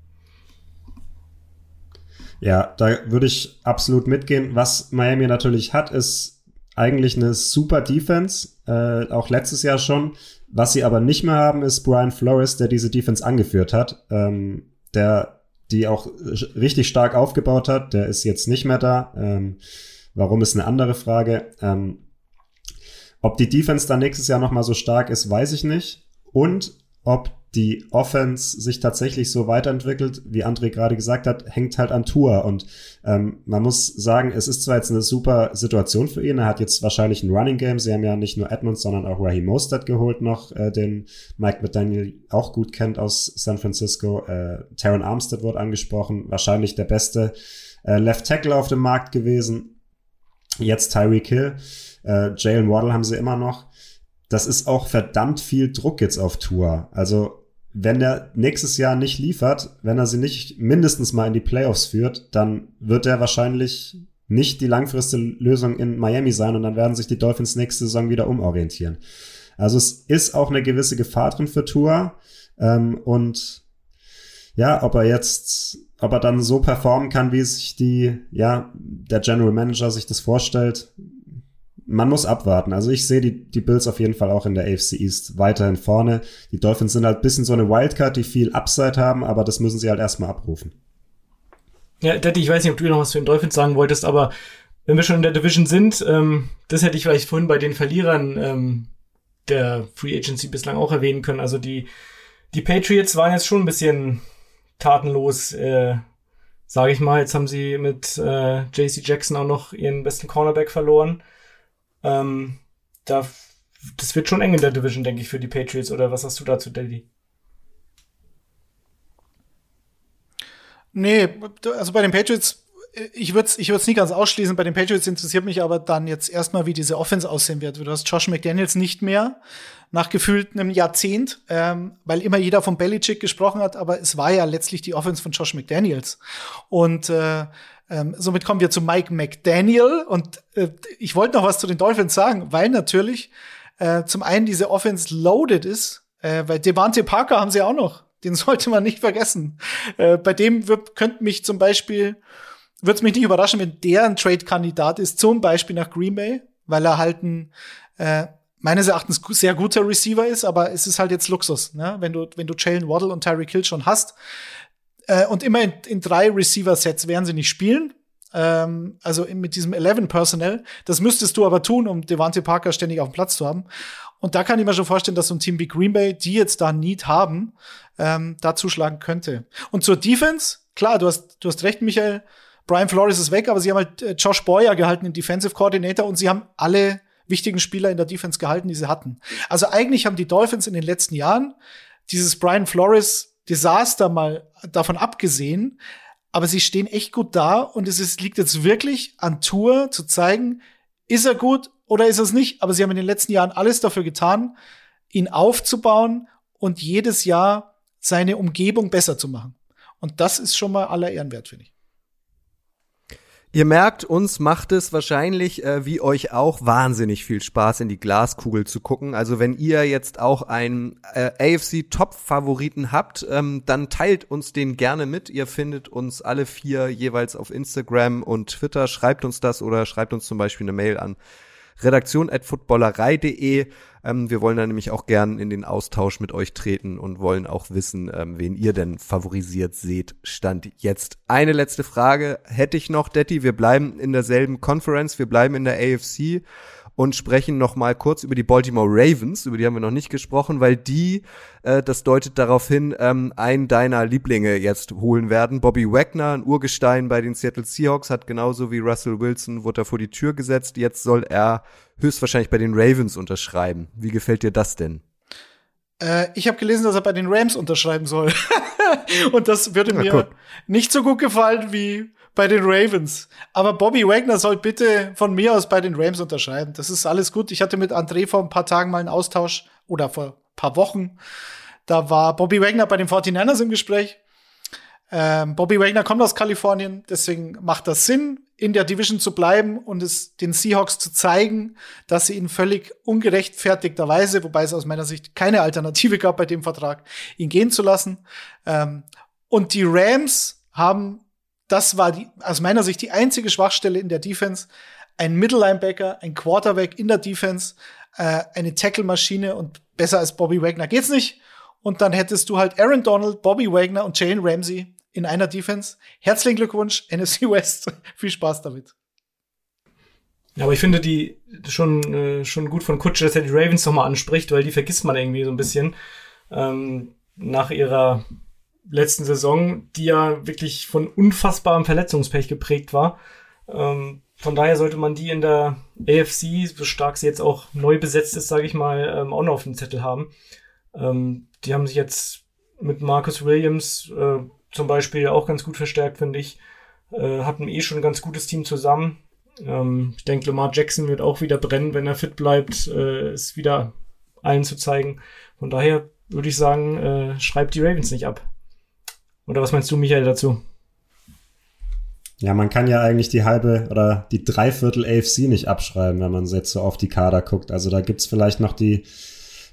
Speaker 6: Ja, da würde ich absolut mitgehen. Was Miami natürlich hat, ist eigentlich eine super Defense, äh, auch letztes Jahr schon. Was sie aber nicht mehr haben, ist Brian Flores, der diese Defense angeführt hat, ähm, der die auch richtig stark aufgebaut hat. Der ist jetzt nicht mehr da. Ähm, warum ist eine andere Frage. Ähm, ob die Defense dann nächstes Jahr noch mal so stark ist, weiß ich nicht. Und ob die Offense sich tatsächlich so weiterentwickelt, wie André gerade gesagt hat, hängt halt an Tour. Und ähm, man muss sagen, es ist zwar jetzt eine super Situation für ihn. Er hat jetzt wahrscheinlich ein Running Game. Sie haben ja nicht nur Edmonds, sondern auch Raheem Mostert geholt noch, äh, den Mike McDaniel auch gut kennt aus San Francisco. Äh, Taron Armstead wurde angesprochen, wahrscheinlich der beste äh, Left Tackle auf dem Markt gewesen. Jetzt Tyreek Hill. Äh, Jalen Waddle haben sie immer noch das ist auch verdammt viel Druck jetzt auf Tour. Also wenn er nächstes Jahr nicht liefert, wenn er sie nicht mindestens mal in die Playoffs führt, dann wird er wahrscheinlich nicht die langfristige Lösung in Miami sein und dann werden sich die Dolphins nächste Saison wieder umorientieren. Also es ist auch eine gewisse Gefahr drin für Tour ähm, und ja, ob er jetzt, ob er dann so performen kann, wie sich die, ja, der General Manager sich das vorstellt, man muss abwarten. Also ich sehe die, die Bills auf jeden Fall auch in der AFC East weiterhin vorne. Die Dolphins sind halt ein bisschen so eine Wildcard, die viel Upside haben, aber das müssen sie halt erstmal abrufen.
Speaker 7: Ja, Daddy, ich weiß nicht, ob du noch was zu den Dolphins sagen wolltest, aber wenn wir schon in der Division sind, ähm, das hätte ich vielleicht vorhin bei den Verlierern ähm, der Free Agency bislang auch erwähnen können. Also die, die Patriots waren jetzt schon ein bisschen tatenlos, äh, sage ich mal. Jetzt haben sie mit äh, JC Jackson auch noch ihren besten Cornerback verloren. Ähm, da, das wird schon eng in der Division, denke ich, für die Patriots. Oder was hast du dazu, Daddy?
Speaker 5: Nee, also bei den Patriots, ich würde es ich nie ganz ausschließen. Bei den Patriots interessiert mich aber dann jetzt erstmal, wie diese Offense aussehen wird. Du hast Josh McDaniels nicht mehr nach gefühlt einem Jahrzehnt, ähm, weil immer jeder von Belichick gesprochen hat, aber es war ja letztlich die Offense von Josh McDaniels. Und äh, Ähm, somit kommen wir zu Mike McDaniel und äh, ich wollte noch was zu den Dolphins sagen, weil natürlich äh, zum einen diese Offense loaded ist, äh, weil Devante Parker haben sie auch noch. Den sollte man nicht vergessen. Äh, bei dem wird, könnte mich zum Beispiel, würde es mich nicht überraschen, wenn der ein Trade-Kandidat ist, zum Beispiel nach Green Bay, weil er halt ein äh, meines Erachtens sehr guter Receiver ist, aber es ist halt jetzt Luxus, ne? wenn du wenn du Jalen Waddle und Tyreek Hill schon hast, äh, und immer in, in drei Receiver-Sets werden sie nicht spielen. Ähm, also in, mit diesem 11 Personnel. Das müsstest du aber tun, um Devante Parker ständig auf dem Platz zu haben. Und da kann ich mir schon vorstellen, dass so ein Team wie Green Bay, die jetzt da Need haben, ähm, da zuschlagen könnte. Und zur Defense, klar, du hast, du hast recht, Michael. Brian Flores ist weg, aber sie haben halt äh, Josh Boyer gehalten, den Defensive Coordinator, und sie haben alle wichtigen Spieler in der Defense gehalten, die sie hatten. Also eigentlich haben die Dolphins in den letzten Jahren dieses Brian Flores Desaster mal davon abgesehen, aber sie stehen echt gut da und es ist, liegt jetzt wirklich an Tour zu zeigen, ist er gut oder ist er es nicht. Aber sie haben in den letzten Jahren alles dafür getan, ihn aufzubauen und jedes Jahr seine Umgebung besser zu machen. Und das ist schon mal aller Ehren wert, finde ich.
Speaker 4: Ihr merkt, uns macht es wahrscheinlich, äh, wie euch auch, wahnsinnig viel Spaß, in die Glaskugel zu gucken. Also wenn ihr jetzt auch einen äh, AFC-Top-Favoriten habt, ähm, dann teilt uns den gerne mit. Ihr findet uns alle vier jeweils auf Instagram und Twitter. Schreibt uns das oder schreibt uns zum Beispiel eine Mail an redaktion.footballerei.de. Ähm, wir wollen da nämlich auch gern in den Austausch mit euch treten und wollen auch wissen, ähm, wen ihr denn favorisiert seht. Stand jetzt. Eine letzte Frage hätte ich noch, Detti. Wir bleiben in derselben Conference, wir bleiben in der AFC und sprechen noch mal kurz über die Baltimore Ravens, über die haben wir noch nicht gesprochen, weil die, äh, das deutet darauf hin, ähm, einen deiner Lieblinge jetzt holen werden. Bobby Wagner, ein Urgestein bei den Seattle Seahawks, hat genauso wie Russell Wilson, wurde er vor die Tür gesetzt. Jetzt soll er höchstwahrscheinlich bei den Ravens unterschreiben. Wie gefällt dir das denn?
Speaker 5: Äh, ich habe gelesen, dass er bei den Rams unterschreiben soll. und das würde mir nicht so gut gefallen wie bei den Ravens. Aber Bobby Wagner soll bitte von mir aus bei den Rams unterschreiben. Das ist alles gut. Ich hatte mit André vor ein paar Tagen mal einen Austausch oder vor ein paar Wochen. Da war Bobby Wagner bei den 49ers im Gespräch. Ähm, Bobby Wagner kommt aus Kalifornien, deswegen macht das Sinn, in der Division zu bleiben und es den Seahawks zu zeigen, dass sie ihn völlig ungerechtfertigterweise, wobei es aus meiner Sicht keine Alternative gab bei dem Vertrag, ihn gehen zu lassen. Ähm, und die Rams haben das war die, aus meiner Sicht die einzige Schwachstelle in der Defense. Ein Middle Linebacker, ein Quarterback in der Defense, äh, eine Tackle-Maschine und besser als Bobby Wagner geht's nicht. Und dann hättest du halt Aaron Donald, Bobby Wagner und Jalen Ramsey in einer Defense. Herzlichen Glückwunsch, NFC West. Viel Spaß damit.
Speaker 7: Ja, aber ich finde die schon, äh, schon gut von Kutsche, dass er die Ravens nochmal anspricht, weil die vergisst man irgendwie so ein bisschen. Ähm, nach ihrer letzten Saison, die ja wirklich von unfassbarem Verletzungspech geprägt war. Ähm, von daher sollte man die in der AFC, so stark sie jetzt auch neu besetzt ist, sage ich mal, ähm, auch noch auf dem Zettel haben. Ähm, die haben sich jetzt mit Marcus Williams äh, zum Beispiel auch ganz gut verstärkt, finde ich. Äh, hatten eh schon ein ganz gutes Team zusammen. Ähm, ich denke, Lamar Jackson wird auch wieder brennen, wenn er fit bleibt, äh, es wieder allen zu zeigen. Von daher würde ich sagen, äh, schreibt die Ravens nicht ab. Oder was meinst du, Michael, dazu?
Speaker 6: Ja, man kann ja eigentlich die halbe oder die Dreiviertel AFC nicht abschreiben, wenn man jetzt so auf die Kader guckt. Also da gibt's vielleicht noch die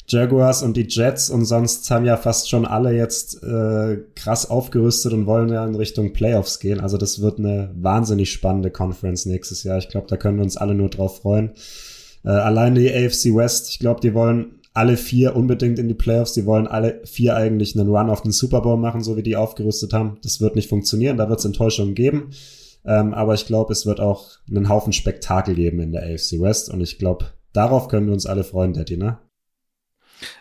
Speaker 6: Jaguars und die Jets und sonst haben ja fast schon alle jetzt äh, krass aufgerüstet und wollen ja in Richtung Playoffs gehen. Also das wird eine wahnsinnig spannende Conference nächstes Jahr. Ich glaube, da können wir uns alle nur drauf freuen. Äh, alleine die AFC West, ich glaube, die wollen alle vier unbedingt in die Playoffs. Die wollen alle vier eigentlich einen Run auf den Super Bowl machen, so wie die aufgerüstet haben. Das wird nicht funktionieren, da wird es Enttäuschungen geben. Ähm, aber ich glaube, es wird auch einen Haufen Spektakel geben in der AFC West. Und ich glaube, darauf können wir uns alle freuen, Daddy, ne?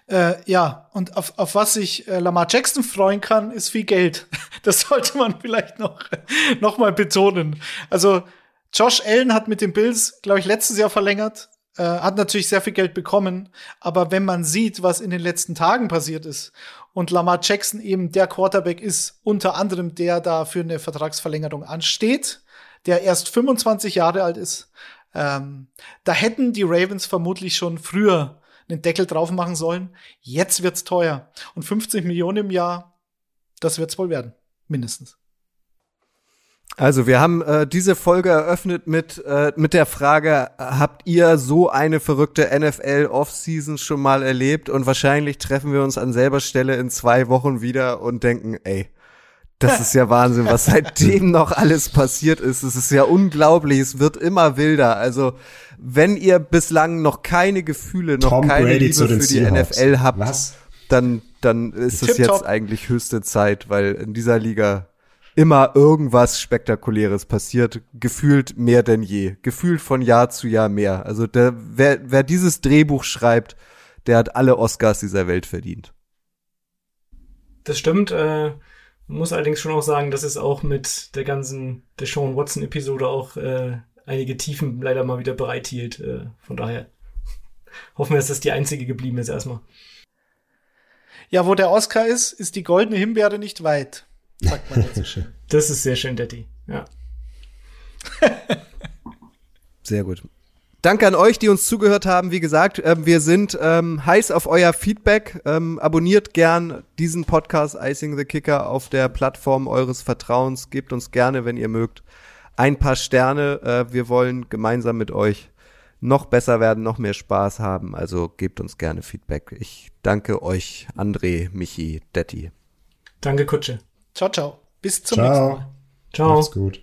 Speaker 5: Äh, ja, und auf, auf was sich äh, Lamar Jackson freuen kann, ist viel Geld. Das sollte man vielleicht noch, noch mal betonen. Also, Josh Allen hat mit den Bills, glaube ich, letztes Jahr verlängert. Äh, hat natürlich sehr viel Geld bekommen, aber wenn man sieht, was in den letzten Tagen passiert ist und Lamar Jackson eben der Quarterback ist, unter anderem der da für eine Vertragsverlängerung ansteht, der erst 25 Jahre alt ist, ähm, da hätten die Ravens vermutlich schon früher einen Deckel drauf machen sollen. Jetzt wird's teuer. Und 50 Millionen im Jahr, das wird's wohl werden. Mindestens.
Speaker 4: Also wir haben äh, diese Folge eröffnet mit äh, mit der Frage: Habt ihr so eine verrückte NFL Offseason schon mal erlebt? Und wahrscheinlich treffen wir uns an selber Stelle in zwei Wochen wieder und denken: Ey, das ist ja Wahnsinn, was seitdem noch alles passiert ist. Es ist ja unglaublich. Es wird immer wilder. Also wenn ihr bislang noch keine Gefühle, noch
Speaker 6: Tom
Speaker 4: keine
Speaker 6: Brady
Speaker 4: Liebe
Speaker 6: zu den
Speaker 4: für die. NFL habt,
Speaker 6: Was?
Speaker 4: dann dann ist es jetzt eigentlich höchste Zeit, weil in dieser Liga immer irgendwas Spektakuläres passiert, gefühlt mehr denn je, gefühlt von Jahr zu Jahr mehr. Also der, wer, wer dieses Drehbuch schreibt, der hat alle Oscars dieser Welt verdient.
Speaker 7: Das stimmt. Äh, man muss allerdings schon auch sagen, dass es auch mit der ganzen Deshaun Watson-Episode auch äh, einige Tiefen leider mal wieder bereithielt. Äh, von daher hoffen wir, dass das die einzige geblieben ist erstmal.
Speaker 5: Ja, wo der Oscar ist, ist die goldene Himbeere nicht weit, sagt man jetzt.
Speaker 7: Das ist sehr schön, Daddy. Ja.
Speaker 4: Sehr gut. Danke an euch, die uns zugehört haben. Wie gesagt, ähm, wir sind ähm, heiß auf euer Feedback. Ähm, abonniert gern diesen Podcast Icing the Kicker auf der Plattform eures Vertrauens. Gebt uns gerne, wenn ihr mögt, ein paar Sterne. Äh, wir wollen gemeinsam mit euch noch besser werden, noch mehr Spaß haben. Also gebt uns gerne Feedback. Ich danke euch, André, Michi, Detti.
Speaker 7: Danke, Kutsche.
Speaker 5: Ciao, ciao. Bis zum nächsten Mal.
Speaker 6: Ciao.
Speaker 7: Ciao.
Speaker 6: Macht's gut.